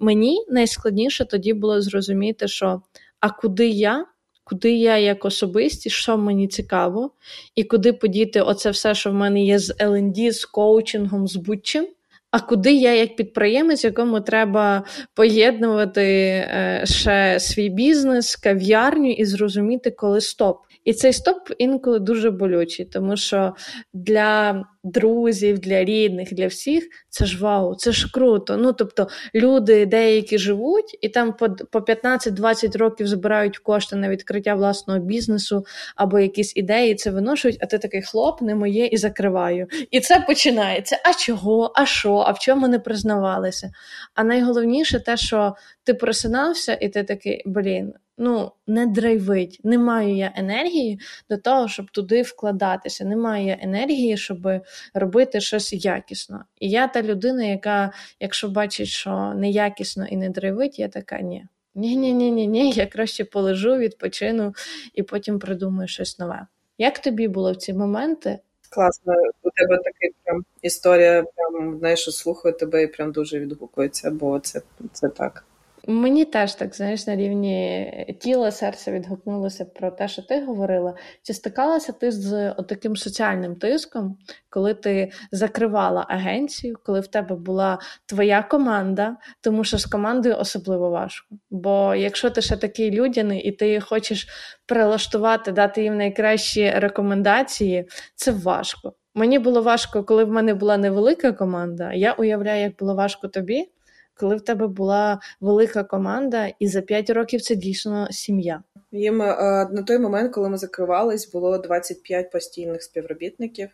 мені найскладніше тоді було зрозуміти, що а куди я, куди я як особистість, що мені цікаво, і куди подіти оце все, що в мене є з LND, з коучингом, з будь-чим, а куди я як підприємець, якому треба поєднувати е, ще свій бізнес, кав'ярню і зрозуміти, коли стоп. І цей стоп інколи дуже болючий, тому що для друзів, для рідних, для всіх це ж вау, це ж круто. Ну тобто люди деякі живуть і там по по 15-20 років збирають кошти на відкриття власного бізнесу або якісь ідеї, це виношують, а ти такий хлоп, не моє, і закриваю. І це починається. А чого? А що? А в чому не признавалися? А найголовніше те, що ти просинався, і ти такий, блін ну, не драйвить. Не маю я енергії до того, щоб туди вкладатися. Не маю я енергії, щоб робити щось якісно. І я та людина, яка, якщо бачить, що неякісно і не драйвить, я така ні. Ні-ні, ні ні я краще полежу, відпочину і потім придумаю щось нове. Як тобі було в ці моменти? Класно, у тебе така прям історія, прям знаєш, слухаю тебе і прям дуже відгукується, бо це, це так. Мені теж так, знаєш, на рівні тіла, серця відгукнулося про те, що ти говорила. Чи стикалася ти з таким соціальним тиском, коли ти закривала агенцію, коли в тебе була твоя команда, тому що з командою особливо важко. Бо якщо ти ще такий людяний і ти хочеш прилаштувати, дати їм найкращі рекомендації, це важко. Мені було важко, коли в мене була невелика команда. Я уявляю, як було важко тобі коли в тебе була велика команда, і за 5 років це дійсно сім'я. Їм е, на той момент, коли ми закривались, було 25 постійних співробітників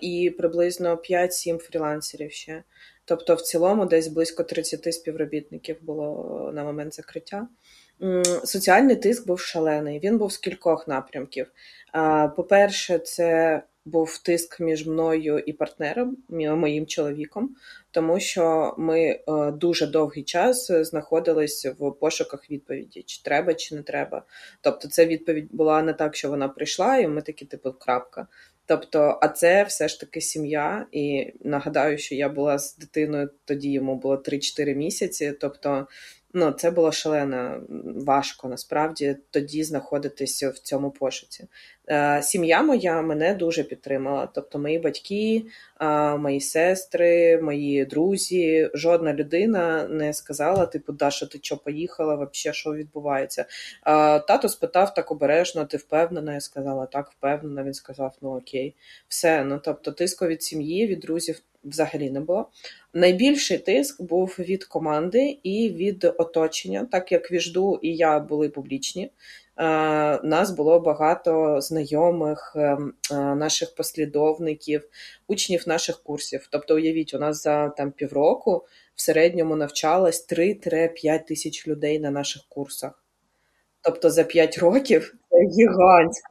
і приблизно 5-7 фрілансерів ще. Тобто, в цілому, десь близько 30 співробітників було на момент закриття. Соціальний тиск був шалений. Він був з кількох напрямків. По-перше, це був тиск між мною і партнером, моїм чоловіком, тому що ми е, дуже довгий час знаходились в пошуках відповіді, чи треба, чи не треба. Тобто, це відповідь була не так, що вона прийшла, і ми такі, типу, крапка. Тобто, а це все ж таки сім'я. І нагадаю, що я була з дитиною, тоді йому було 3-4 місяці. Тобто, ну це було шалено важко насправді тоді знаходитися в цьому пошуці. Е, сім'я моя мене дуже підтримала. Тобто, мої батьки, е, мої сестри, мої друзі, жодна людина не сказала, типу, Даша, ти що поїхала? Взагалі, що відбувається? Е, тато спитав так обережно, ти впевнена? Я сказала, так, впевнена. Він сказав, ну окей, все. Ну тобто, тиску від сім'ї, від друзів взагалі не було. Найбільший тиск був від команди і від оточення, так як Віжду і я були публічні. Е, нас було багато знайомих, е, е, наших послідовників, учнів наших курсів. Тобто, уявіть, у нас за там півроку в середньому навчалось 3-5 тисяч людей на наших курсах. Тобто за 5 років це гігантська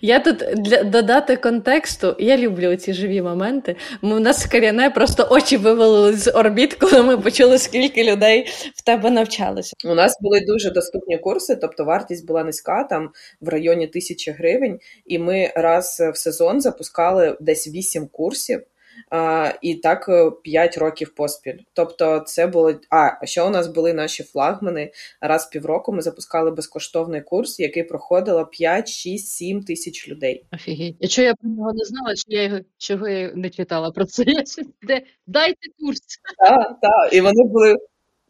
я тут для додати контексту, я люблю ці живі моменти. У нас коріне просто очі вивели з орбіт, коли ми почули, скільки людей в тебе навчалося. У нас були дуже доступні курси, тобто вартість була низька, там в районі тисячі гривень, і ми раз в сезон запускали десь вісім курсів. І так 5 е, років поспіль. Тобто, це було. А ще у нас були наші флагмани. Раз в півроку ми запускали безкоштовний курс, який проходило 5, 6, 7 тисяч людей. Офігеть. І я про нього не знала, чи я його чого я не читала про це? Я де дайте курс. Так, так. І вони були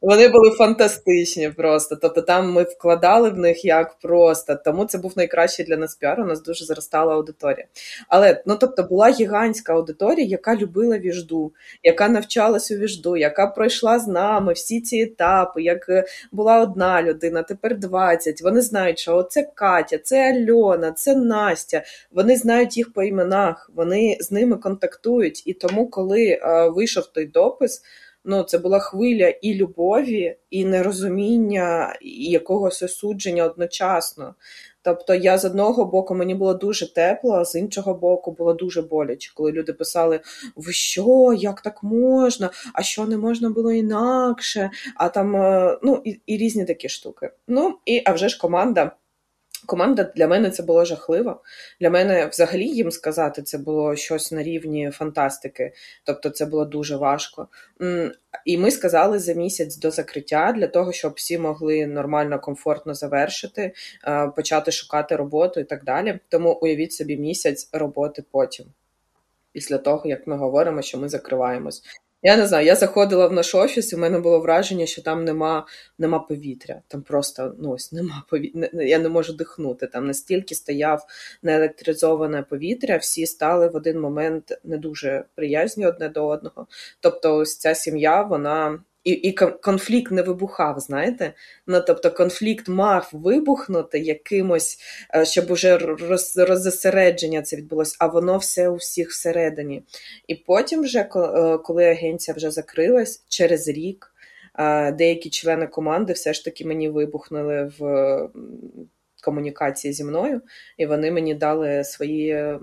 вони були фантастичні просто. Тобто там ми вкладали в них як просто. Тому це був найкращий для нас піар. У нас дуже зростала аудиторія. Але ну тобто була гігантська аудиторія, яка любила віжду, яка навчалась у віжду, яка пройшла з нами всі ці етапи. Як е, була одна людина, тепер 20. Вони знають, що це Катя, це Альона, це Настя. Вони знають їх по іменах, вони з ними контактують. І тому, коли е, вийшов той допис ну, це була хвиля і любові, і нерозуміння, і якогось осудження одночасно. Тобто я з одного боку мені було дуже тепло, а з іншого боку було дуже боляче, коли люди писали: Ви що, як так можна? А що не можна було інакше? А там е, ну і, і різні такі штуки. Ну і а вже ж команда. Команда для мене це було жахливо. Для мене взагалі їм сказати це було щось на рівні фантастики, тобто це було дуже важко. І ми сказали за місяць до закриття для того, щоб всі могли нормально, комфортно завершити, е, почати шукати роботу і так далі. Тому уявіть собі місяць роботи потім, після того як ми говоримо, що ми закриваємось. Я не знаю, я заходила в наш офіс, і в мене було враження, що там нема нема повітря. Там просто ну ось нема повітря. Я не можу дихнути. Там настільки стояв неелектризоване повітря, всі стали в один момент не дуже приязні одне до одного. Тобто, ось ця сім'я, вона і і конфлікт не вибухав, знаєте? Ну, Тобто конфлікт мав вибухнути якимось, е, щоб уже роз, роззосередження це відбулося, а воно все у всіх всередині. І потім, вже, е, коли агенція вже закрилась, через рік е, деякі члени команди все ж таки мені вибухнули в комунікації зі мною, і вони мені дали свої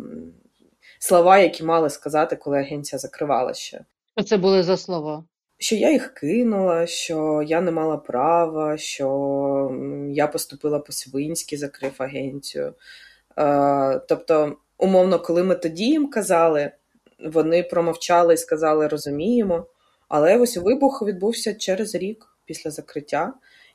слова, які мали сказати, коли агенція закривалася ще. Що це були за слова? Що я їх кинула, що я не мала права, що я поступила по-свинськи, закрив агенцію. Е, тобто, умовно, коли ми тоді їм казали, вони промовчали і сказали розуміємо. Але ось вибух відбувся через рік після закриття,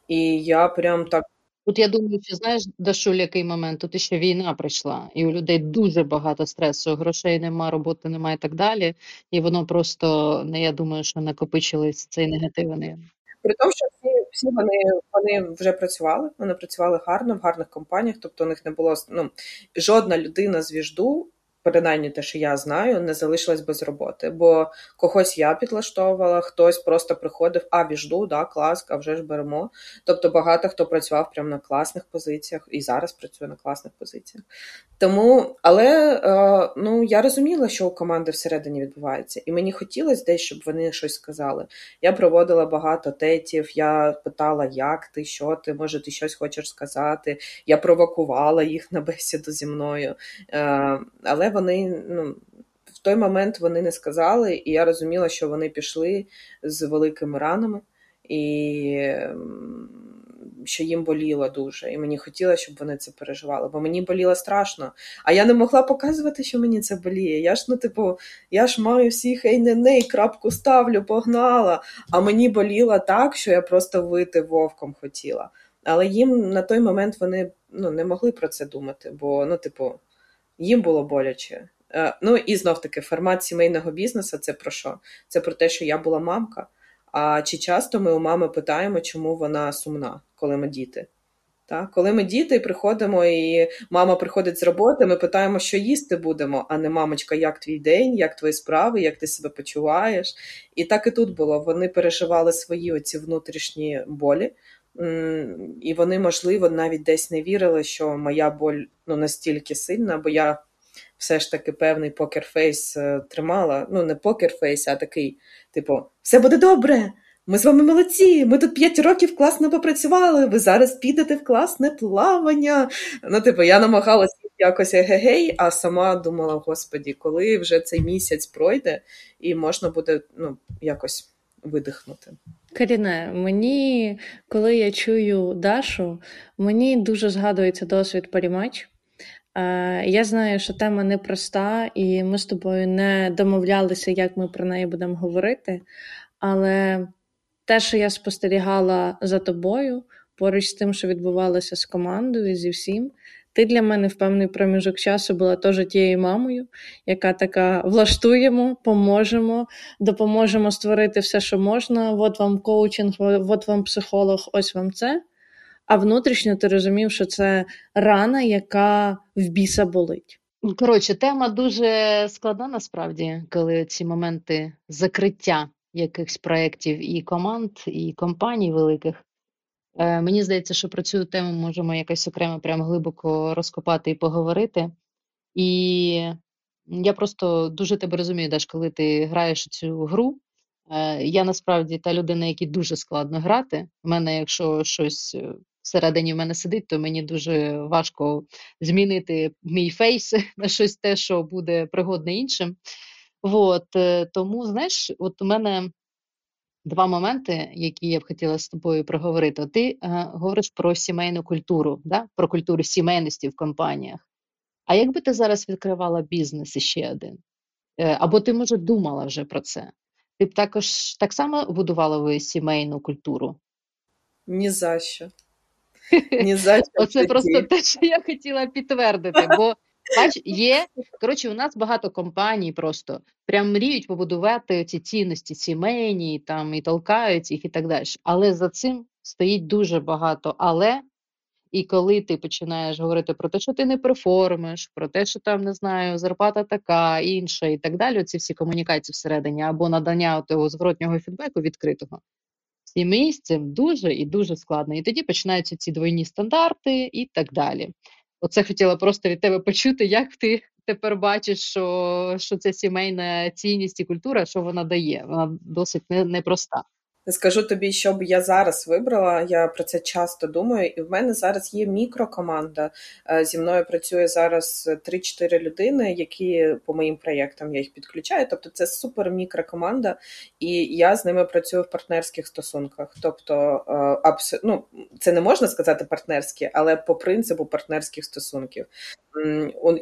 і я прям так Тут я думаю, що знаєш, Дашуль, який момент, тут ще війна прийшла, і у людей дуже багато стресу, грошей нема, роботи немає і так далі. І воно просто, не я думаю, що накопичились цей негативний. При тому, що всі всі вони вони вже працювали, вони працювали гарно в гарних компаніях, тобто у них не було ну, жодна людина з віжду принаймні те, що я знаю, не залишилась без роботи. Бо когось я підлаштовувала, хтось просто приходив, а біжду, да, клас, а вже ж беремо. Тобто багато хто працював прямо на класних позиціях і зараз працює на класних позиціях. Тому, але е, ну я розуміла, що у команди всередині відбувається, і мені хотілося десь, щоб вони щось сказали. Я проводила багато тетів, я питала, як ти, що ти, може, ти щось хочеш сказати. Я провокувала їх на бесіду зі мною. Е, але вони ну, в той момент вони не сказали, і я розуміла, що вони пішли з великими ранами, і що їм боліло дуже. І мені хотілося, щоб вони це переживали, бо мені боліло страшно. А я не могла показувати, що мені це боліє. Я ж, ну, типу, я ж маю всіх ей-не-не, крапку ставлю, погнала. А мені боліло так, що я просто вити вовком хотіла. Але їм на той момент вони ну, не могли про це думати, бо, ну, типу, їм було боляче. Е, ну і знов таки формат сімейного бізнесу це про що? Це про те, що я була мамка. А чи часто ми у мами питаємо, чому вона сумна, коли ми діти? Так? Коли ми діти приходимо, і мама приходить з роботи, ми питаємо, що їсти будемо, а не мамочка, як твій день, як твої справи, як ти себе почуваєш. І так і тут було. Вони переживали свої оці внутрішні болі, і вони, можливо, навіть десь не вірили, що моя боль ну, настільки сильна, бо я все ж таки певний покерфейс е, тримала. Ну, не покерфейс, а такий, типу, все буде добре. Ми з вами молодці, ми тут 5 років класно попрацювали, ви зараз підете в класне плавання. Ну, типу, я намагалася якось егегей, а сама думала, господі, коли вже цей місяць пройде, і можна буде ну, якось видихнути. Каріне, мені, коли я чую Дашу, мені дуже згадується досвід Парімач. Е, я знаю, що тема непроста, і ми з тобою не домовлялися, як ми про неї будемо говорити. Але те, що я спостерігала за тобою, поруч з тим, що відбувалося з командою, зі всім, ти для мене в певний проміжок часу була теж тією мамою, яка така влаштуємо, поможемо, допоможемо створити все, що можна. От вам коучинг, от вам психолог, ось вам це. А внутрішньо ти розумів, що це рана, яка в біса болить. Коротше, тема дуже складна насправді, коли ці моменти закриття якихось проєктів і команд, і компаній великих. Е, Мені здається, що про цю тему можемо якось окремо прямо глибоко розкопати і поговорити. І я просто дуже тебе розумію, Даш, коли ти граєш цю гру. Е, Я насправді та людина, якій дуже складно грати. У мене, якщо щось е, всередині в мене сидить, то мені дуже важко змінити мій фейс на щось те, що буде пригодне іншим. От, Тому, знаєш, от у мене два моменти, які я б хотіла з тобою проговорити. Ти е, говориш про сімейну культуру, да? про культуру сімейності в компаніях. А якби ти зараз відкривала бізнес іще один? Е, або ти, може, думала вже про це? Ти б також так само будувала ви сімейну культуру? Ні за що. Ні за що Оце просто те, що я хотіла підтвердити. Бо бач, є коротше, у нас багато компаній просто прям мріють побудувати ці цінності сімейні, там і толкають їх і так далі. Але за цим стоїть дуже багато. Але і коли ти починаєш говорити про те, що ти не перформиш, про те, що там не знаю, зарплата така, інша, і так далі, ці всі комунікації всередині або надання того зворотнього фідбеку відкритого. Сім'ї з цим дуже і дуже складно. І тоді починаються ці двойні стандарти і так далі. Оце хотіла просто від тебе почути, як ти тепер бачиш, що що це сімейна цінність і культура, що вона дає. Вона досить непроста. Скажу тобі, що б я зараз вибрала. Я про це часто думаю, і в мене зараз є мікрокоманда. Е, зі мною працює зараз 3-4 людини, які по моїм проєктам я їх підключаю. Тобто це супер мікрокоманда, і я з ними працюю в партнерських стосунках. Тобто, е, абс... ну, це не можна сказати партнерські, але по принципу партнерських стосунків.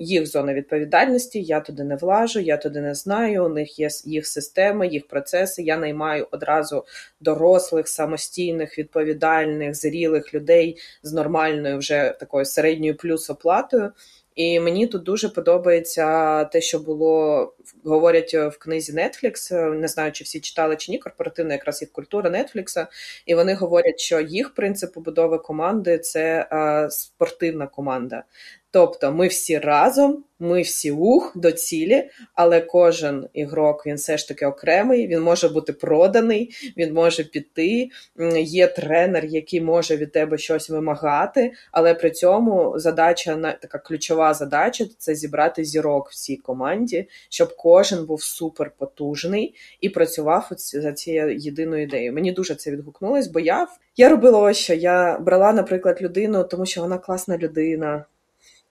Їх зона відповідальності, я туди не влажу, я туди не знаю. У них є їх системи, їх процеси. Я наймаю одразу дорослих, самостійних, відповідальних, зрілих людей з нормальною вже такою середньою плюс оплатою. І мені тут дуже подобається те, що було говорять в книзі Netflix, Не знаю, чи всі читали чи ні, корпоративна якраз їх культура Netflix, І вони говорять, що їх принцип побудови команди це е, спортивна команда. Тобто ми всі разом, ми всі ух до цілі, але кожен ігрок він все ж таки окремий, він може бути проданий, він може піти. Є тренер, який може від тебе щось вимагати, але при цьому задача така ключова задача це зібрати зірок в цій команді, щоб кожен був суперпотужний і працював за цією єдиною ідеєю. Мені дуже це відгукнулось, бо я я робила ось що. Я брала, наприклад, людину, тому що вона класна людина.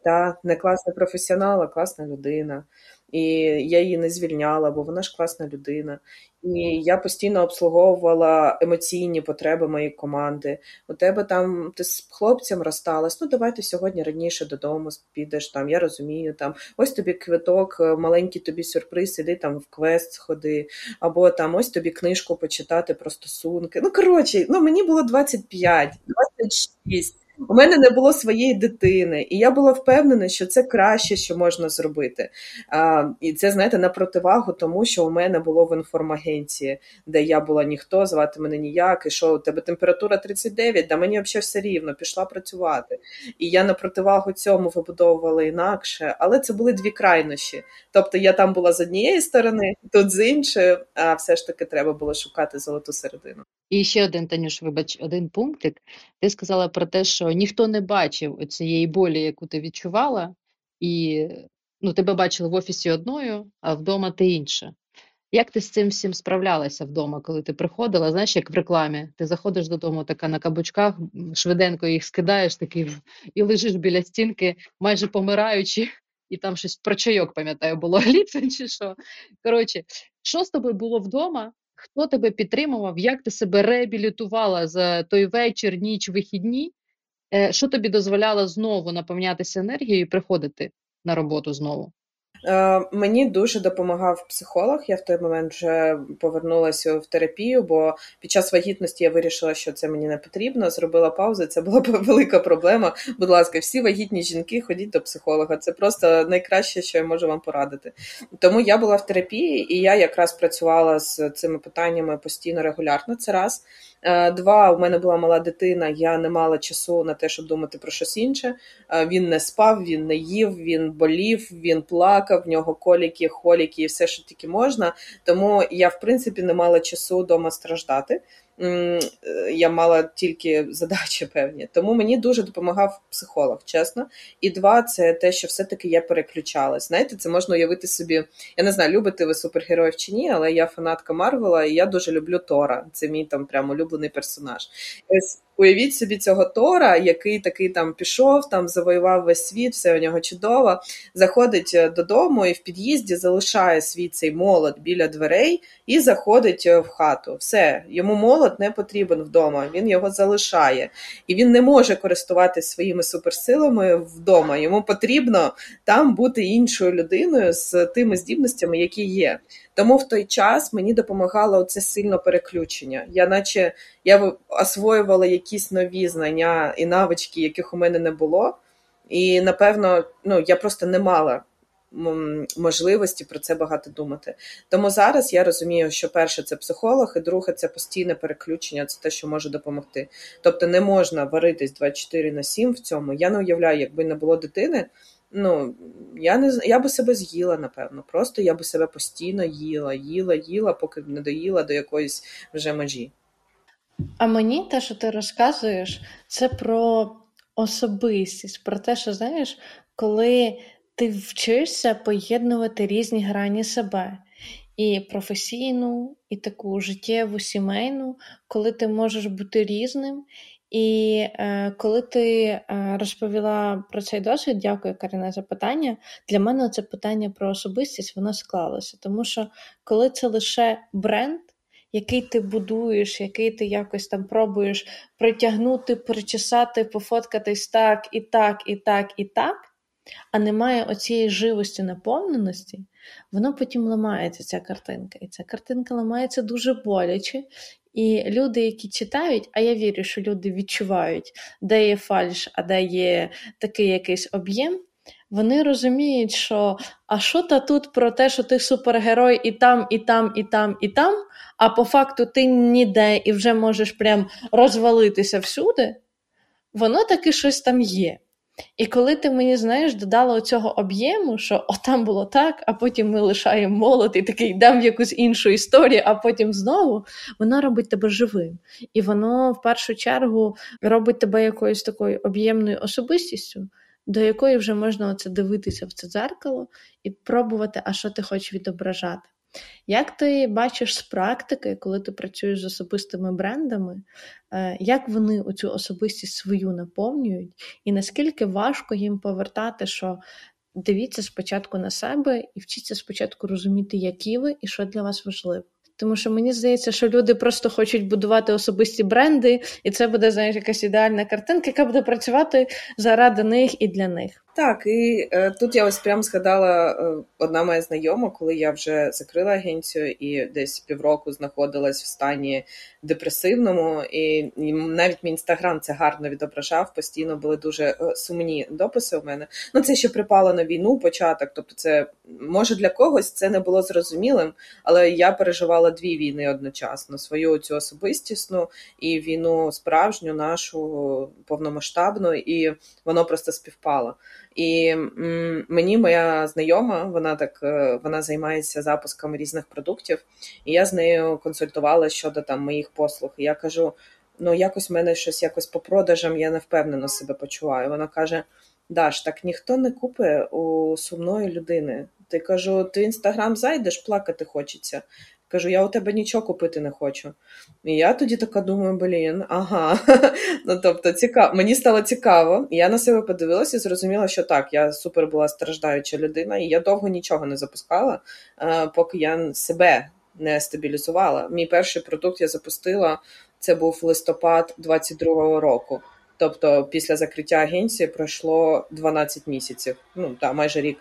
Та, не класний професіонал, а класна людина. І я її не звільняла, бо вона ж класна людина. І я постійно обслуговувала емоційні потреби моєї команди. У тебе там ти з хлопцем розсталась, ну давайте сьогодні раніше додому підеш. Там я розумію, там ось тобі квиток, е, маленький тобі сюрприз, іди там в квест сходи, або там ось тобі книжку почитати про стосунки. Ну коротше, ну мені було 25, 26. У мене не було своєї дитини, і я була впевнена, що це краще, що можна зробити. А, І це, знаєте, на противагу тому, що у мене було в інформагенції, де я була ніхто, звати мене ніяк, і що у тебе температура 39, да мені взагалі все рівно, пішла працювати. І я на противагу цьому вибудовувала інакше, але це були дві крайнощі. Тобто я там була з однієї сторони, тут з іншої, а все ж таки треба було шукати золоту середину. І ще один Танюш, вибач, один пунктик. Ти сказала про те, що ніхто не бачив цієї болі, яку ти відчувала, і ну, тебе бачили в офісі одною, а вдома ти інша. Як ти з цим всім справлялася вдома, коли ти приходила? Знаєш, як в рекламі, ти заходиш додому така на кабучках, швиденько їх скидаєш такий і лежиш біля стінки, майже помираючи, і там щось про чайок, пам'ятаю, було гліцин чи що. Коротше, що з тобою було вдома? Хто тебе підтримував? Як ти себе реабілітувала за той вечір, ніч, вихідні? Е, що тобі дозволяло знову наповнятися енергією і приходити на роботу знову? Е, мені дуже допомагав психолог. Я в той момент вже повернулася в терапію, бо під час вагітності я вирішила, що це мені не потрібно. Зробила паузу. Це була велика проблема. Будь ласка, всі вагітні жінки ходіть до психолога. Це просто найкраще, що я можу вам порадити. Тому я була в терапії, і я якраз працювала з цими питаннями постійно регулярно. Це раз. Е, два, у мене була мала дитина, я не мала часу на те, щоб думати про щось інше. Е, він не спав, він не їв, він болів, він плакав, в нього коліки, холіки і все, що тільки можна. Тому я, в принципі, не мала часу вдома страждати. Е, я мала тільки задачі певні. Тому мені дуже допомагав психолог, чесно. І два, це те, що все-таки я переключалась. Знаєте, це можна уявити собі. Я не знаю, любите ви супергероїв чи ні, але я фанатка Марвела, і я дуже люблю Тора. Це мій там прямо улюблений персонаж. Уявіть собі цього Тора, який такий там пішов, там завоював весь світ, все у нього чудово. Заходить е, додому і в під'їзді залишає свій цей молот біля дверей і заходить е, в хату. Все, йому молот не потрібен вдома, він його залишає. І він не може користуватися своїми суперсилами вдома. Йому потрібно там бути іншою людиною з тими здібностями, які є. Тому в той час мені допомагало це сильно переключення. Я наче я освоювала якісь нові знання і навички, яких у мене не було. І напевно, ну я просто не мала можливості про це багато думати. Тому зараз я розумію, що перше це психолог, і друге це постійне переключення, це те, що може допомогти. Тобто не можна варитись 24 на 7 в цьому. Я не уявляю, якби не було дитини ну, я не я би себе з'їла, напевно. Просто я би себе постійно їла, їла, їла, поки не доїла до якоїсь вже межі. А мені те, що ти розказуєш, це про особистість, про те, що знаєш, коли ти вчишся поєднувати різні грані себе. І професійну, і таку життєву, сімейну, коли ти можеш бути різним, і е, коли ти е, розповіла про цей досвід, дякую, Каріна, за питання. Для мене це питання про особистість воно склалося. Тому що коли це лише бренд, який ти будуєш, який ти якось там пробуєш притягнути, причесати, пофоткатись так, і так, і так, і так, а немає оцієї живості наповненості, воно потім ламається, ця картинка. І ця картинка ламається дуже боляче, і люди, які читають, а я вірю, що люди відчувають, де є фальш, а де є такий якийсь об'єм. Вони розуміють, що а що та тут про те, що ти супергерой і там, і там, і там, і там, а по факту ти ніде і вже можеш прям розвалитися всюди, воно таки щось там є. І коли ти мені знаєш, додала цього об'єму, що отам було так, а потім ми лишаємо молот і такий в якусь іншу історію, а потім знову воно робить тебе живим. І воно в першу чергу робить тебе якоюсь такою об'ємною особистістю, до якої вже можна оце дивитися в це дзеркало і пробувати, а що ти хочеш відображати. Як ти бачиш з практики, коли ти працюєш з особистими брендами, е, як вони оцю особистість свою наповнюють, і наскільки важко їм повертати, що дивіться спочатку на себе і вчіться спочатку розуміти, які ви і що для вас важливо? Тому що мені здається, що люди просто хочуть будувати особисті бренди, і це буде знаєш, якась ідеальна картинка, яка буде працювати заради них і для них. Так, і е, тут я ось прям згадала е, одна моя знайома, коли я вже закрила агенцію і десь півроку знаходилась в стані депресивному, і, і навіть мій інстаграм це гарно відображав. Постійно були дуже е, сумні дописи у мене. Ну це ще припало на війну, початок. Тобто, це може для когось це не було зрозумілим, але я переживала дві війни одночасно: свою цю особистісну і війну справжню, нашу повномасштабну, і воно просто співпало. І мені моя знайома, вона так е, вона займається запуском різних продуктів, і я з нею консультувала щодо там моїх послуг. І я кажу: ну якось в мене щось якось по продажам, я не впевнено себе почуваю. Вона каже: Даш, так ніхто не купить у сумної людини. Ти кажу, ти в інстаграм зайдеш, плакати хочеться. Кажу, я у тебе нічого купити не хочу. І я тоді така думаю, блін, ага. ну тобто, цікаво. Мені стало цікаво, я на себе подивилася і зрозуміла, що так, я супер була страждаюча людина, і я довго нічого не запускала, е, поки я себе не стабілізувала. Мій перший продукт я запустила. Це був листопад 22-го року. Тобто, після закриття агенції пройшло 12 місяців, ну так, майже рік.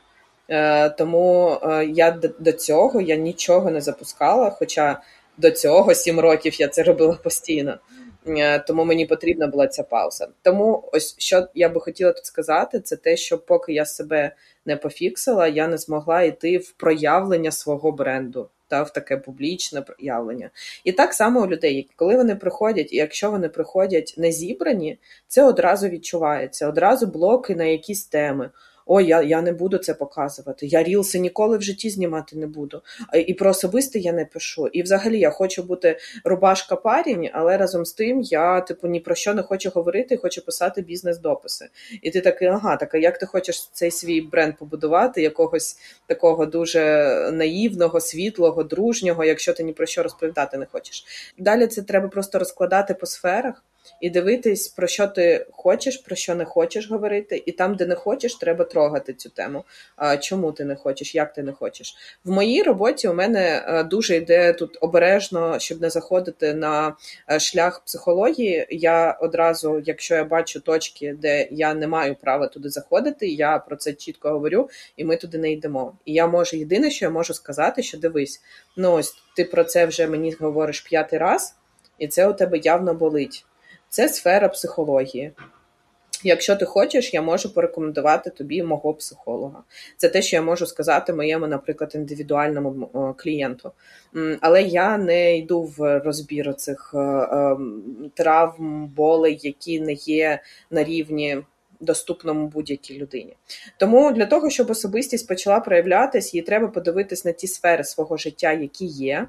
Е, тому е, я до цього я нічого не запускала. Хоча до цього сім років я це робила постійно. Е, тому мені потрібна була ця пауза. Тому ось що я би хотіла тут сказати, це те, що поки я себе не пофіксила, я не змогла йти в проявлення свого бренду та в таке публічне проявлення. І так само у людей, коли вони приходять, і якщо вони приходять не зібрані, це одразу відчувається, одразу блоки на якісь теми ой, я я не буду це показувати. Я рілси ніколи в житті знімати не буду. І про особисте я не пишу. І взагалі я хочу бути рубашка парінь, але разом з тим я, типу, ні про що не хочу говорити, хочу писати бізнес-дописи. І ти такий, ага, так а як ти хочеш цей свій бренд побудувати, якогось такого дуже наївного, світлого, дружнього, якщо ти ні про що розповідати не хочеш. Далі це треба просто розкладати по сферах і дивитись, про що ти хочеш, про що не хочеш говорити, і там, де не хочеш, треба трогати цю тему. Чому ти не хочеш, як ти не хочеш? В моїй роботі у мене е, дуже йде тут обережно, щоб не заходити на е, шлях психології. Я одразу, якщо я бачу точки, де я не маю права туди заходити, я про це чітко говорю, і ми туди не йдемо. І я можу єдине, що я можу сказати, що дивись, ну ось ти про це вже мені говориш п'ятий раз, і це у тебе явно болить це сфера психології. Якщо ти хочеш, я можу порекомендувати тобі мого психолога. Це те, що я можу сказати моєму, наприклад, індивідуальному клієнту. Але я не йду в розбір цих е, ем, травм, болей, які не є на рівні. Доступному будь-якій людині. Тому для того, щоб особистість почала проявлятись, їй треба подивитись на ті сфери свого життя, які є,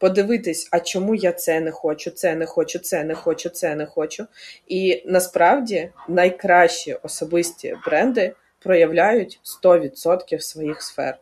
подивитись, а чому я це не хочу, це не хочу, це не хочу, це не хочу. І насправді найкращі особисті бренди проявляють 100% своїх сфер.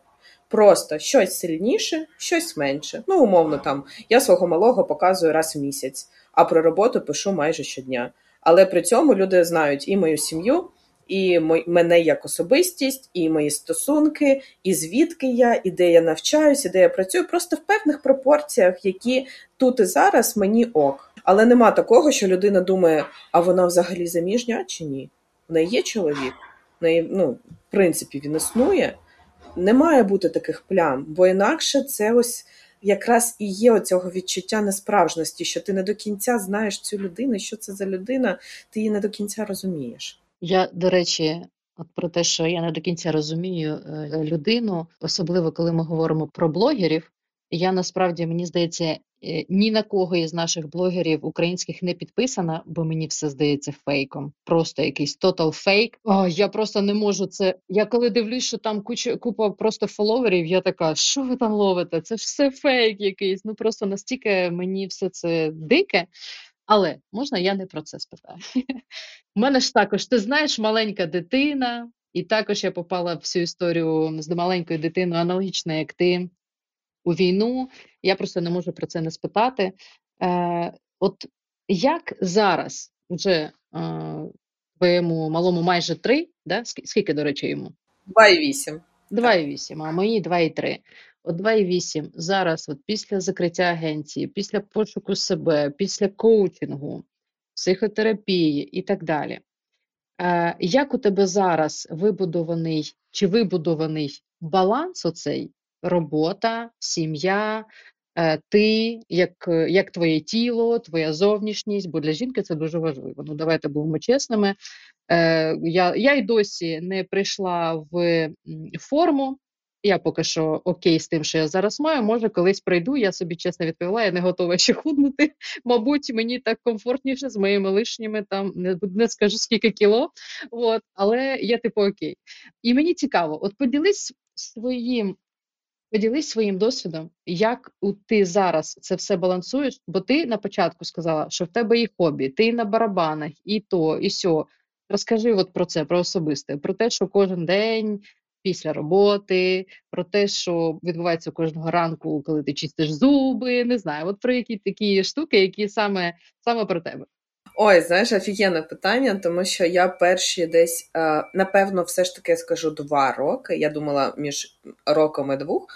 Просто щось сильніше, щось менше. Ну, умовно, там я свого малого показую раз в місяць, а про роботу пишу майже щодня. Але при цьому люди знають і мою сім'ю, і мене як особистість, і мої стосунки, і звідки я, і де я навчаюся, і де я працюю, просто в певних пропорціях, які тут і зараз мені ок. Але нема такого, що людина думає, а вона взагалі заміжня чи ні? В неї є чоловік, в неї, ну, в принципі, він існує. Не має бути таких плям, бо інакше це ось. Якраз і є оцього відчуття несправжності, що ти не до кінця знаєш цю людину, що це за людина, ти її не до кінця розумієш. Я, до речі, от про те, що я не до кінця розумію е, людину, особливо коли ми говоримо про блогерів. Я насправді мені здається, Е, ні на кого із наших блогерів українських не підписана, бо мені все здається фейком. Просто якийсь тотал фейк. О, я просто не можу це. Я коли дивлюсь, що там куча купа просто фоловерів, я така, що ви там ловите? Це все фейк якийсь. Ну просто настільки мені все це дике. Але можна я не про це спитаю? У мене ж також, ти знаєш, маленька дитина, і також я попала в цю історію з маленькою дитиною, аналогічно, як ти у війну. Я просто не можу про це не спитати. Е, От як зараз вже е, твоєму малому майже три, да? скільки, до речі, йому? 2,8. 2,8, а мої 2,3. От 2,8 зараз, от після закриття агенції, після пошуку себе, після коучингу, психотерапії і так далі. Як у тебе зараз вибудований чи вибудований баланс оцей робота, сім'я, е, ти, як як твоє тіло, твоя зовнішність, бо для жінки це дуже важливо. Ну, давайте будемо чесними. Е, Я я й досі не прийшла в форму. Я поки що окей з тим, що я зараз маю. Може, колись прийду. Я собі чесно відповіла, я не готова ще худнути. Мабуть, мені так комфортніше з моїми лишніми, там не не скажу скільки кіло. От, але я типу окей. І мені цікаво, от поділись своїм Поділись своїм досвідом, як ти зараз це все балансуєш, бо ти на початку сказала, що в тебе і хобі, ти на барабанах, і то, і сьо. Розкажи от про це, про особисте, про те, що кожен день після роботи, про те, що відбувається кожного ранку, коли ти чистиш зуби, не знаю, от про які такі штуки, які саме саме про тебе. Ой, знаєш, офігенне питання, тому що я перші десь, е, напевно, все ж таки скажу два роки. Я думала між роком і двох.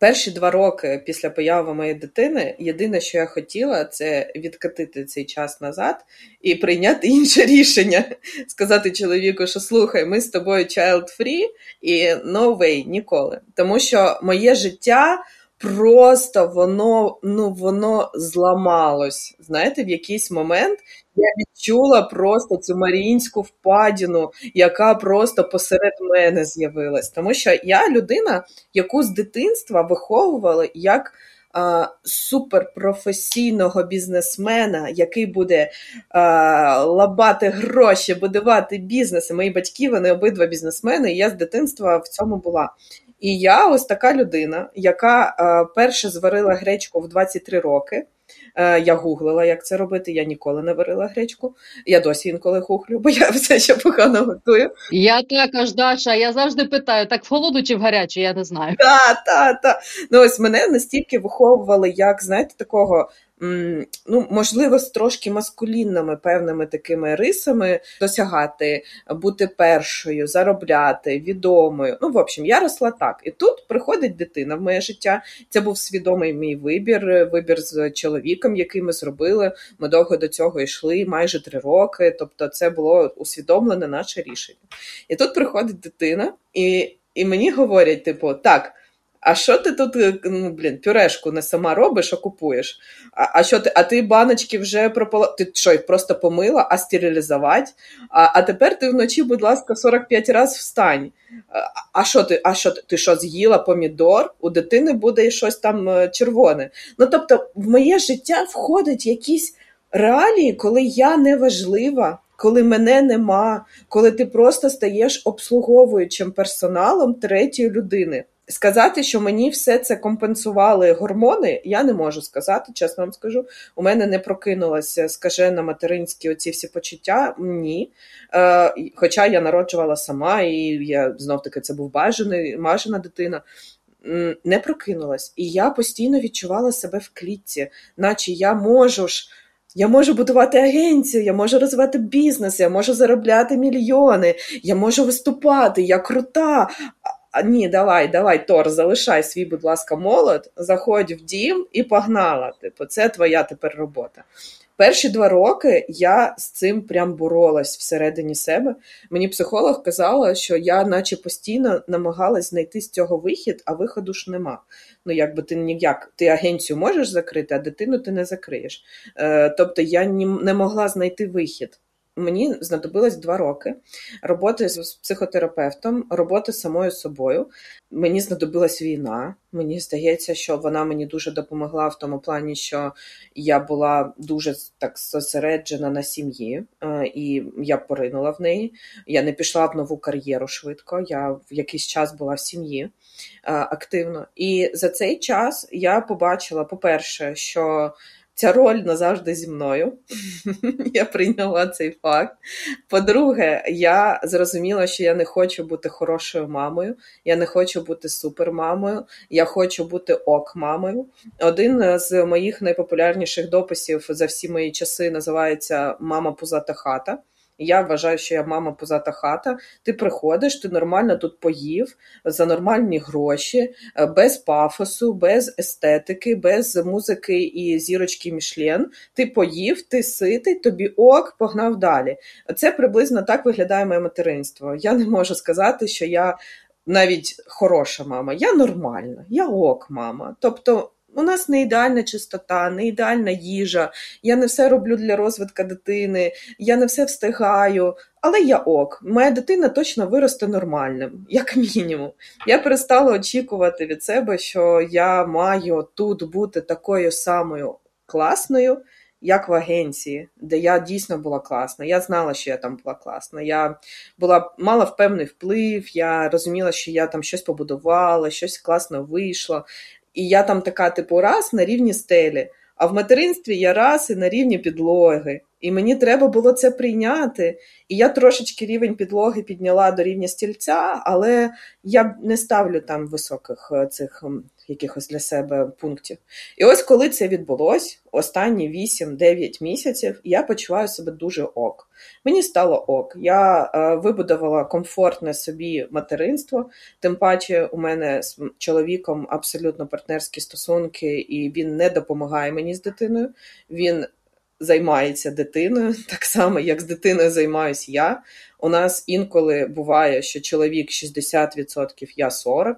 Перші два роки після появи моєї дитини, єдине, що я хотіла, це відкатити цей час назад і прийняти інше рішення. Сказати чоловіку, що слухай, ми з тобою child free і no way, ніколи. Тому що моє життя просто воно ну, воно зламалось. Знаєте, в якийсь момент я відчула просто цю маріїнську впадіну, яка просто посеред мене з'явилась. Тому що я людина, яку з дитинства виховували як а, суперпрофесійного бізнесмена, який буде а, лабати гроші, будувати бізнес. Мої батьки, вони обидва бізнесмени, і я з дитинства в цьому була. І я ось така людина, яка е, перше зварила гречку в 23 роки. Е, я гуглила, як це робити. Я ніколи не варила гречку. Я досі інколи гуглю, бо я все ще погано готую. Я також, Даша, я завжди питаю: так в холоду чи в гарячу, я не знаю. Та, та, та. Ну ось мене настільки виховували, як знаєте, такого ну, можливо, з трошки маскулінними певними такими рисами досягати, бути першою, заробляти, відомою. Ну, в общем, я росла так. І тут приходить дитина в моє життя. Це був свідомий мій вибір, вибір з чоловіком, який ми зробили. Ми довго до цього йшли, майже три роки. Тобто, це було усвідомлене наше рішення. І тут приходить дитина, і, і мені говорять, типу, так. А що ти тут е, ну, блін, пюрешку не сама робиш, а купуєш? А а що ти а ти баночки вже пропала? Ти що, їх просто помила, а стерилізувати? А а тепер ти вночі, будь ласка, 45 разів встань. А що ти а що ти що з'їла помідор? У дитини буде щось там е, червоне. Ну тобто, в моє життя входять якісь реалії, коли я не важлива. Коли мене нема, коли ти просто стаєш обслуговуючим персоналом третьої людини. Сказати, що мені все це компенсували гормони, я не можу сказати, чесно вам скажу. У мене не прокинулася скажена материнські оці всі почуття. Ні. Е, Хоча я народжувала сама, і я знов таки це був бажаний, бажана дитина. Не прокинулась. І я постійно відчувала себе в клітці, наче я можу ж. Я можу будувати агенцію, я можу розвивати бізнес, я можу заробляти мільйони, я можу виступати, я крута. Ні, давай, давай, Тор, залишай свій, будь ласка, молот, заходь в дім і погнала. Типу, це твоя тепер робота. Перші два роки я з цим прям боролась всередині себе. Мені психолог казала, що я, наче постійно, намагалась знайти з цього вихід, а виходу ж нема. Ну, якби ти ніяк, ти агенцію можеш закрити, а дитину ти не закриєш. Е, Тобто я не могла знайти вихід мені знадобилось два роки роботи з психотерапевтом, роботи самою собою. Мені знадобилась війна. Мені здається, що вона мені дуже допомогла в тому плані, що я була дуже так зосереджена на сім'ї, е, і я поринула в неї. Я не пішла в нову кар'єру швидко. Я в якийсь час була в сім'ї е, активно. І за цей час я побачила, по-перше, що ця роль назавжди зі мною. Я прийняла цей факт. По-друге, я зрозуміла, що я не хочу бути хорошою мамою, я не хочу бути супермамою, я хочу бути ок-мамою. Один з моїх найпопулярніших дописів за всі мої часи називається Мама пузата хата. Я вважаю, що я мама позата хата. Ти приходиш, ти нормально тут поїв за нормальні гроші, е, без пафосу, без естетики, без музики і зірочки Мішлен. Ти поїв, ти ситий, тобі ок, погнав далі. Це приблизно так виглядає моє материнство. Я не можу сказати, що я навіть хороша мама. Я нормальна, я ок, мама. Тобто. У нас не ідеальна чистота, не ідеальна їжа. Я не все роблю для розвитку дитини, я не все встигаю, але я ок. Моя дитина точно виросте нормальним, як мінімум. Я перестала очікувати від себе, що я маю тут бути такою самою класною, як в агенції, де я дійсно була класна. Я знала, що я там була класна. Я була мала впевний вплив, я розуміла, що я там щось побудувала, щось класно вийшло. І я там така, типу, раз на рівні стелі, а в материнстві я раз і на рівні підлоги. І мені треба було це прийняти. І я трошечки рівень підлоги підняла до рівня стільця, але я не ставлю там високих е, цих якихось для себе пунктів. І ось коли це відбулось, останні 8-9 місяців, я почуваю себе дуже ок. Мені стало ок. Я е, вибудувала комфортне собі материнство, тим паче у мене з чоловіком абсолютно партнерські стосунки, і він не допомагає мені з дитиною. Він займається дитиною, так само, як з дитиною займаюся я. У нас інколи буває, що чоловік 60%, я 40%.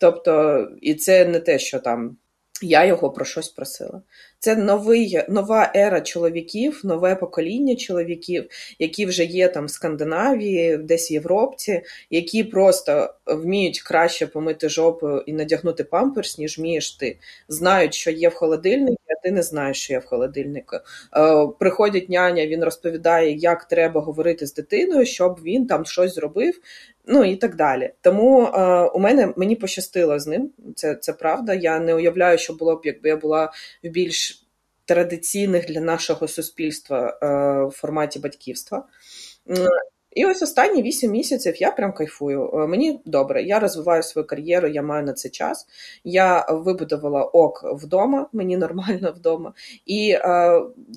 Тобто, і це не те, що там я його про щось просила. Це новий, нова ера чоловіків, нове покоління чоловіків, які вже є там в Скандинавії, десь в Європці, які просто вміють краще помити жопу і надягнути памперс, ніж вмієш ти. Знають, що є в холодильнику, а ти не знаєш, що є в холодильнику. Е, Приходить няня, він розповідає, як треба говорити з дитиною, щоб він там щось зробив. Ну і так далі. Тому е, у мене мені пощастило з ним. Це це правда. Я не уявляю, що було б, якби я була в більш традиційних для нашого суспільства е, форматі батьківства. І ось останні вісім місяців я прям кайфую. Е, мені добре, я розвиваю свою кар'єру, я маю на це час. Я вибудувала ок вдома, мені нормально вдома. І е,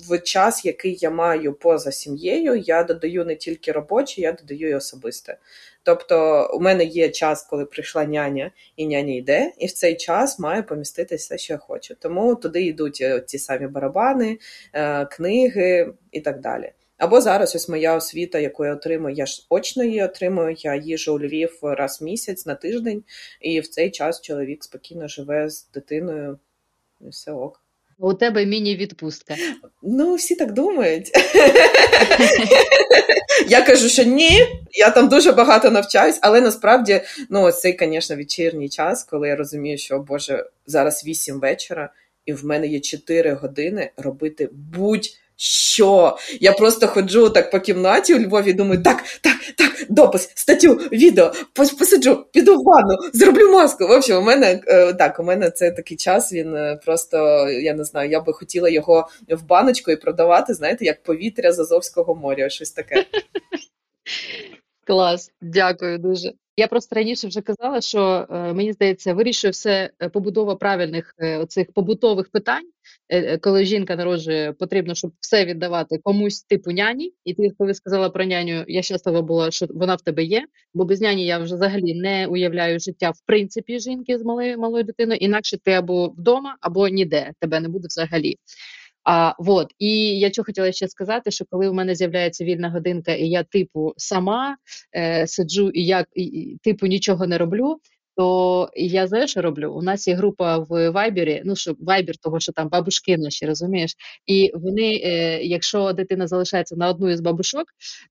в час, який я маю поза сім'єю, я додаю не тільки робоче, я додаю і особисте. Тобто, у мене є час, коли прийшла няня, і няня йде, і в цей час має поміститися все, що я хочу. Тому туди йдуть е, ті самі барабани, е, книги і так далі. Або зараз ось моя освіта, яку я отримую, я ж очно її отримую. Я їжу у Львів раз в місяць на тиждень, і в цей час чоловік спокійно живе з дитиною. і все ок. У тебе міні-відпустка. Ну, всі так думають. Я кажу, що ні, я там дуже багато навчаюсь, але насправді ну, цей, звісно, вечірній час, коли я розумію, що Боже, зараз 8 вечора, і в мене є 4 години робити будь що? Я просто ходжу так по кімнаті у Львові і думаю, так, так, так, допис, статтю, відео, посиджу, піду в ванну, зроблю маску. В общем, у мене е, так, у мене це такий час. Він е, просто, я не знаю, я би хотіла його в баночку і продавати, знаєте, як повітря з Азовського моря, щось таке. Клас, дякую дуже. Я просто раніше вже казала, що е, мені здається, вирішує все е, побудова правильних е, оцих побутових питань. Коли жінка народжує, потрібно, щоб все віддавати комусь типу няні. І ти, коли сказала про няню, я щаслива була, що вона в тебе є. Бо без няні я вже взагалі не уявляю життя в принципі жінки з малою малою дитиною. Інакше ти або вдома, або ніде тебе не буде взагалі. А, вот. І я що хотіла ще сказати, що коли у мене з'являється вільна годинка, і я, типу, сама е, сиджу і я і, типу нічого не роблю. то я знаєш, що роблю? У нас є група в Вайбері, ну що Вайбер, того що там бабушки наші, розумієш? І вони, е, якщо дитина залишається на одну із бабушок,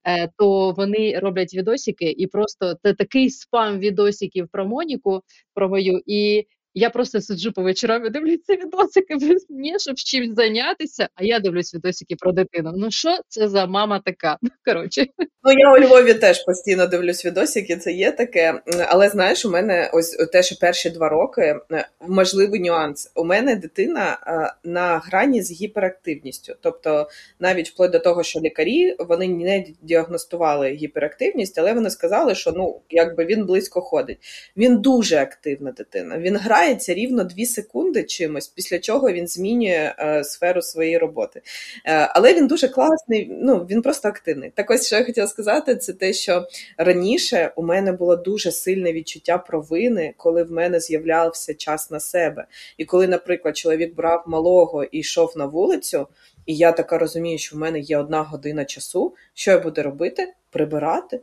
е, то вони роблять відосики, і просто це такий спам відосиків про Моніку, про мою. і я просто сиджу по вечорам і дивлюся відосики мені, щоб чимось зайнятися, а я дивлюсь відосики про дитину. Ну що це за мама така? Коротше. Ну я у Львові теж постійно дивлюсь відосики, це є таке. Але знаєш, у мене ось те, що перші два роки е, можливий нюанс. У мене дитина е, на грані з гіперактивністю. Тобто, навіть вплоть до того, що лікарі вони не діагностували гіперактивність, але вони сказали, що ну якби він близько ходить. Він дуже активна дитина. Він грається рівно дві секунди чимось, після чого він змінює е, сферу своєї роботи. Але він дуже класний, ну він просто активний. Так ось що я хотіла сказати, це те, що раніше у мене було дуже сильне відчуття провини, коли в мене з'являвся час на себе. І коли, наприклад, чоловік брав малого і йшов на вулицю, і я така розумію, що в мене є одна година часу, що я буду робити? Прибирати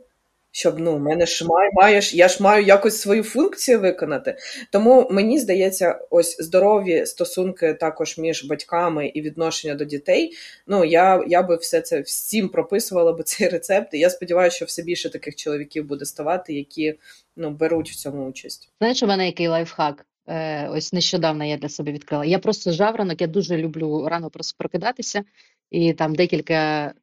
щоб ну, мене ж має, маєш, я ж маю якось свою функцію виконати. Тому мені здається, ось здорові стосунки також між батьками і відношення до дітей. Ну я я би все це всім прописувала би цей рецепт. І я сподіваюся, що все більше таких чоловіків буде ставати, які ну беруть в цьому участь. Знаєш, у мене який лайфхак? Е, Ось нещодавно я для себе відкрила. Я просто жавранок, я дуже люблю рано просто прокидатися, і там декілька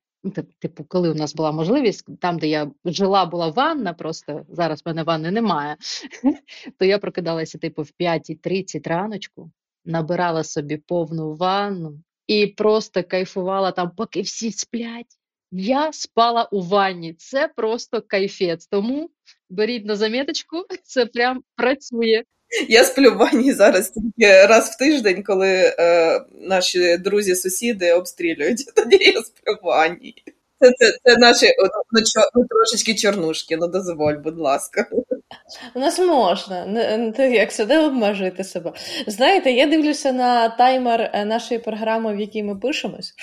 типу, коли у нас була можливість, там, де я жила, була ванна, просто зараз в мене ванни немає, то я прокидалася, типу, в 5.30 раночку, набирала собі повну ванну і просто кайфувала там, поки всі сплять. Я спала у ванні. Це просто кайфець. Тому беріть на заміточку, це прям працює. Я сплю в ванні зараз тільки раз в тиждень, коли е, наші друзі-сусіди обстрілюють. Тоді я сплю в ванні. Це це, це наші ну, ну, трошечки чорнушки, ну дозволь, будь ласка. У нас можна, не, як сюди обмежуйте себе. Знаєте, я дивлюся на таймер е, нашої програми, в якій ми пишемось,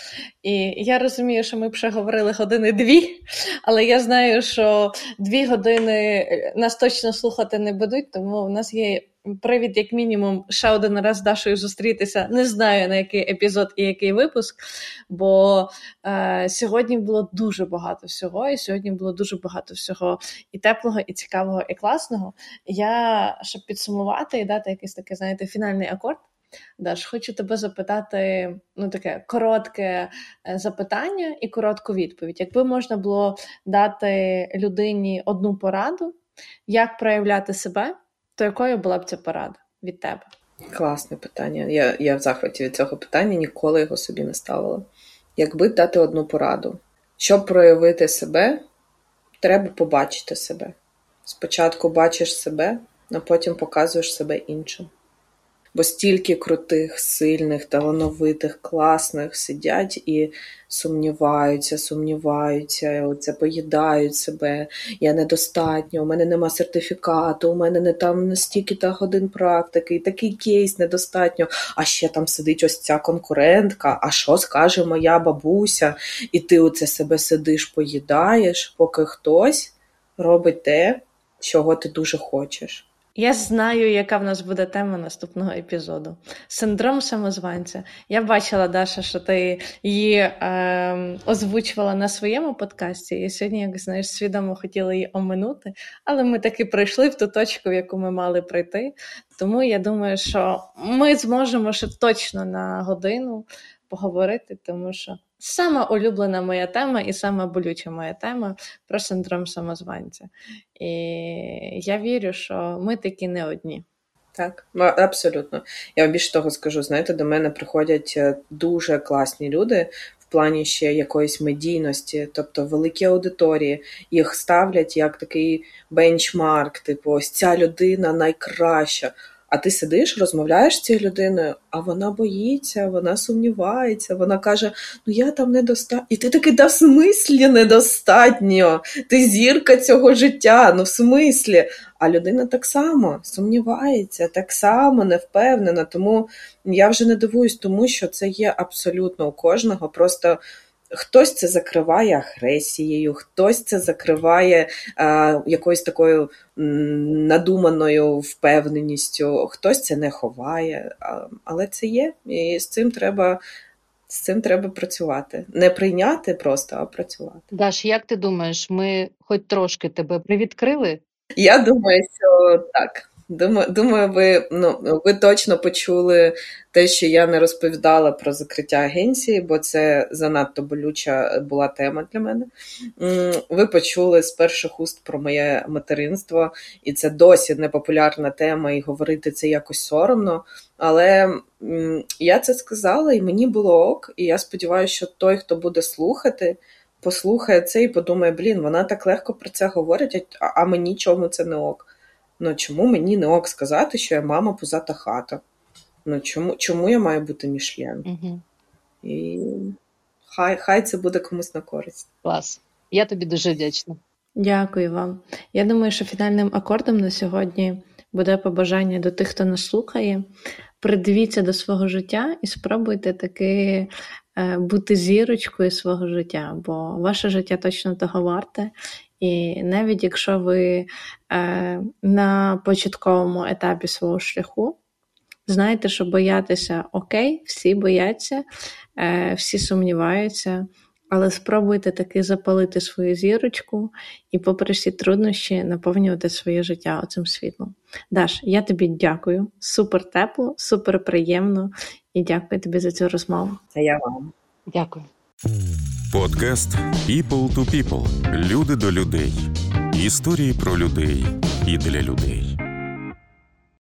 і я розумію, що ми ще говорили години дві, але я знаю, що дві години е, нас точно слухати не будуть, тому у нас є привід, як мінімум, ще один раз з Дашою зустрітися. Не знаю на який епізод і який випуск, бо е, сьогодні було дуже багато всього, і сьогодні було дуже багато всього і теплого, і цікавого, і класного. Я щоб підсумувати і дати якийсь такий, знаєте, фінальний акорд. Даш, хочу тебе запитати ну, таке коротке е, запитання і коротку відповідь. Якби можна було дати людині одну пораду, як проявляти себе, то якою була б ця порада від тебе? Класне питання. Я я в захваті від цього питання ніколи його собі не ставила. Якби дати одну пораду, щоб проявити себе, треба побачити себе. Спочатку бачиш себе, а потім показуєш себе іншим бо стільки крутих, сильних, талановитих, класних сидять і сумніваються, сумніваються, оце поїдають себе. Я недостатньо, у мене нема сертифікату, у мене не там настільки та годин практики, і такий кейс недостатньо. А ще там сидить ось ця конкурентка. А що скаже моя бабуся? І ти оце себе сидиш, поїдаєш, поки хтось робить те, чого ти дуже хочеш. Я знаю, яка в нас буде тема наступного епізоду. Синдром самозванця. Я бачила, Даша, що ти її е, озвучувала на своєму подкасті, і сьогодні, як знаєш, свідомо хотіла її оминути, але ми таки прийшли в ту точку, в яку ми мали прийти. Тому я думаю, що ми зможемо ще точно на годину поговорити, тому що сама улюблена моя тема і сама болюча моя тема про синдром самозванця. І я вірю, що ми такі не одні. Так, абсолютно. Я вам більше того скажу, знаєте, до мене приходять е, дуже класні люди в плані ще якоїсь медійності, тобто великі аудиторії, їх ставлять як такий бенчмарк, типу, ось ця людина найкраща. А ти сидиш, розмовляєш з цією людиною, а вона боїться, вона сумнівається, вона каже: Ну я там недостатньо. І ти такий, да в смислі недостатньо. Ти зірка цього життя, ну в смислі. А людина так само сумнівається, так само не впевнена. Тому я вже не дивуюсь, тому що це є абсолютно у кожного. Просто Хтось це закриває агресією, хтось це закриває а, якоюсь такою м, надуманою впевненістю, хтось це не ховає, а, але це є, і з цим треба. З цим треба працювати. Не прийняти просто, а працювати. Даш, як ти думаєш, ми хоч трошки тебе привідкрили? Я думаю, що так. Думаю, думаю, ви ну ви точно почули те, що я не розповідала про закриття агенції, бо це занадто болюча була тема для мене. Ви почули з перших уст про моє материнство, і це досі непопулярна тема, і говорити це якось соромно. Але я це сказала, і мені було ок. І я сподіваюся, що той, хто буде слухати, послухає це і подумає: блін, вона так легко про це говорить, а мені чому це не ок. Ну чому мені не ок сказати, що я мама позата хата? Ну чому чому я маю бути мішлен? Угу. І хай хай це буде комусь на користь. Клас. Я тобі дуже вдячна. Дякую вам. Я думаю, що фінальним акордом на сьогодні буде побажання до тих, хто нас слухає. Придивіться до свого життя і спробуйте таки е, бути зірочкою свого життя, бо ваше життя точно того варте. І навіть якщо ви е, на початковому етапі свого шляху, знайте, що боятися окей, всі бояться, е, всі сумніваються, але спробуйте таки запалити свою зірочку і, попри всі труднощі, наповнювати своє життя оцим світлом. Даш, я тобі дякую. Супер тепло, супер приємно і дякую тобі за цю розмову. А я вам. Дякую. Подкаст People to People. Люди до людей. Історії про людей і для людей.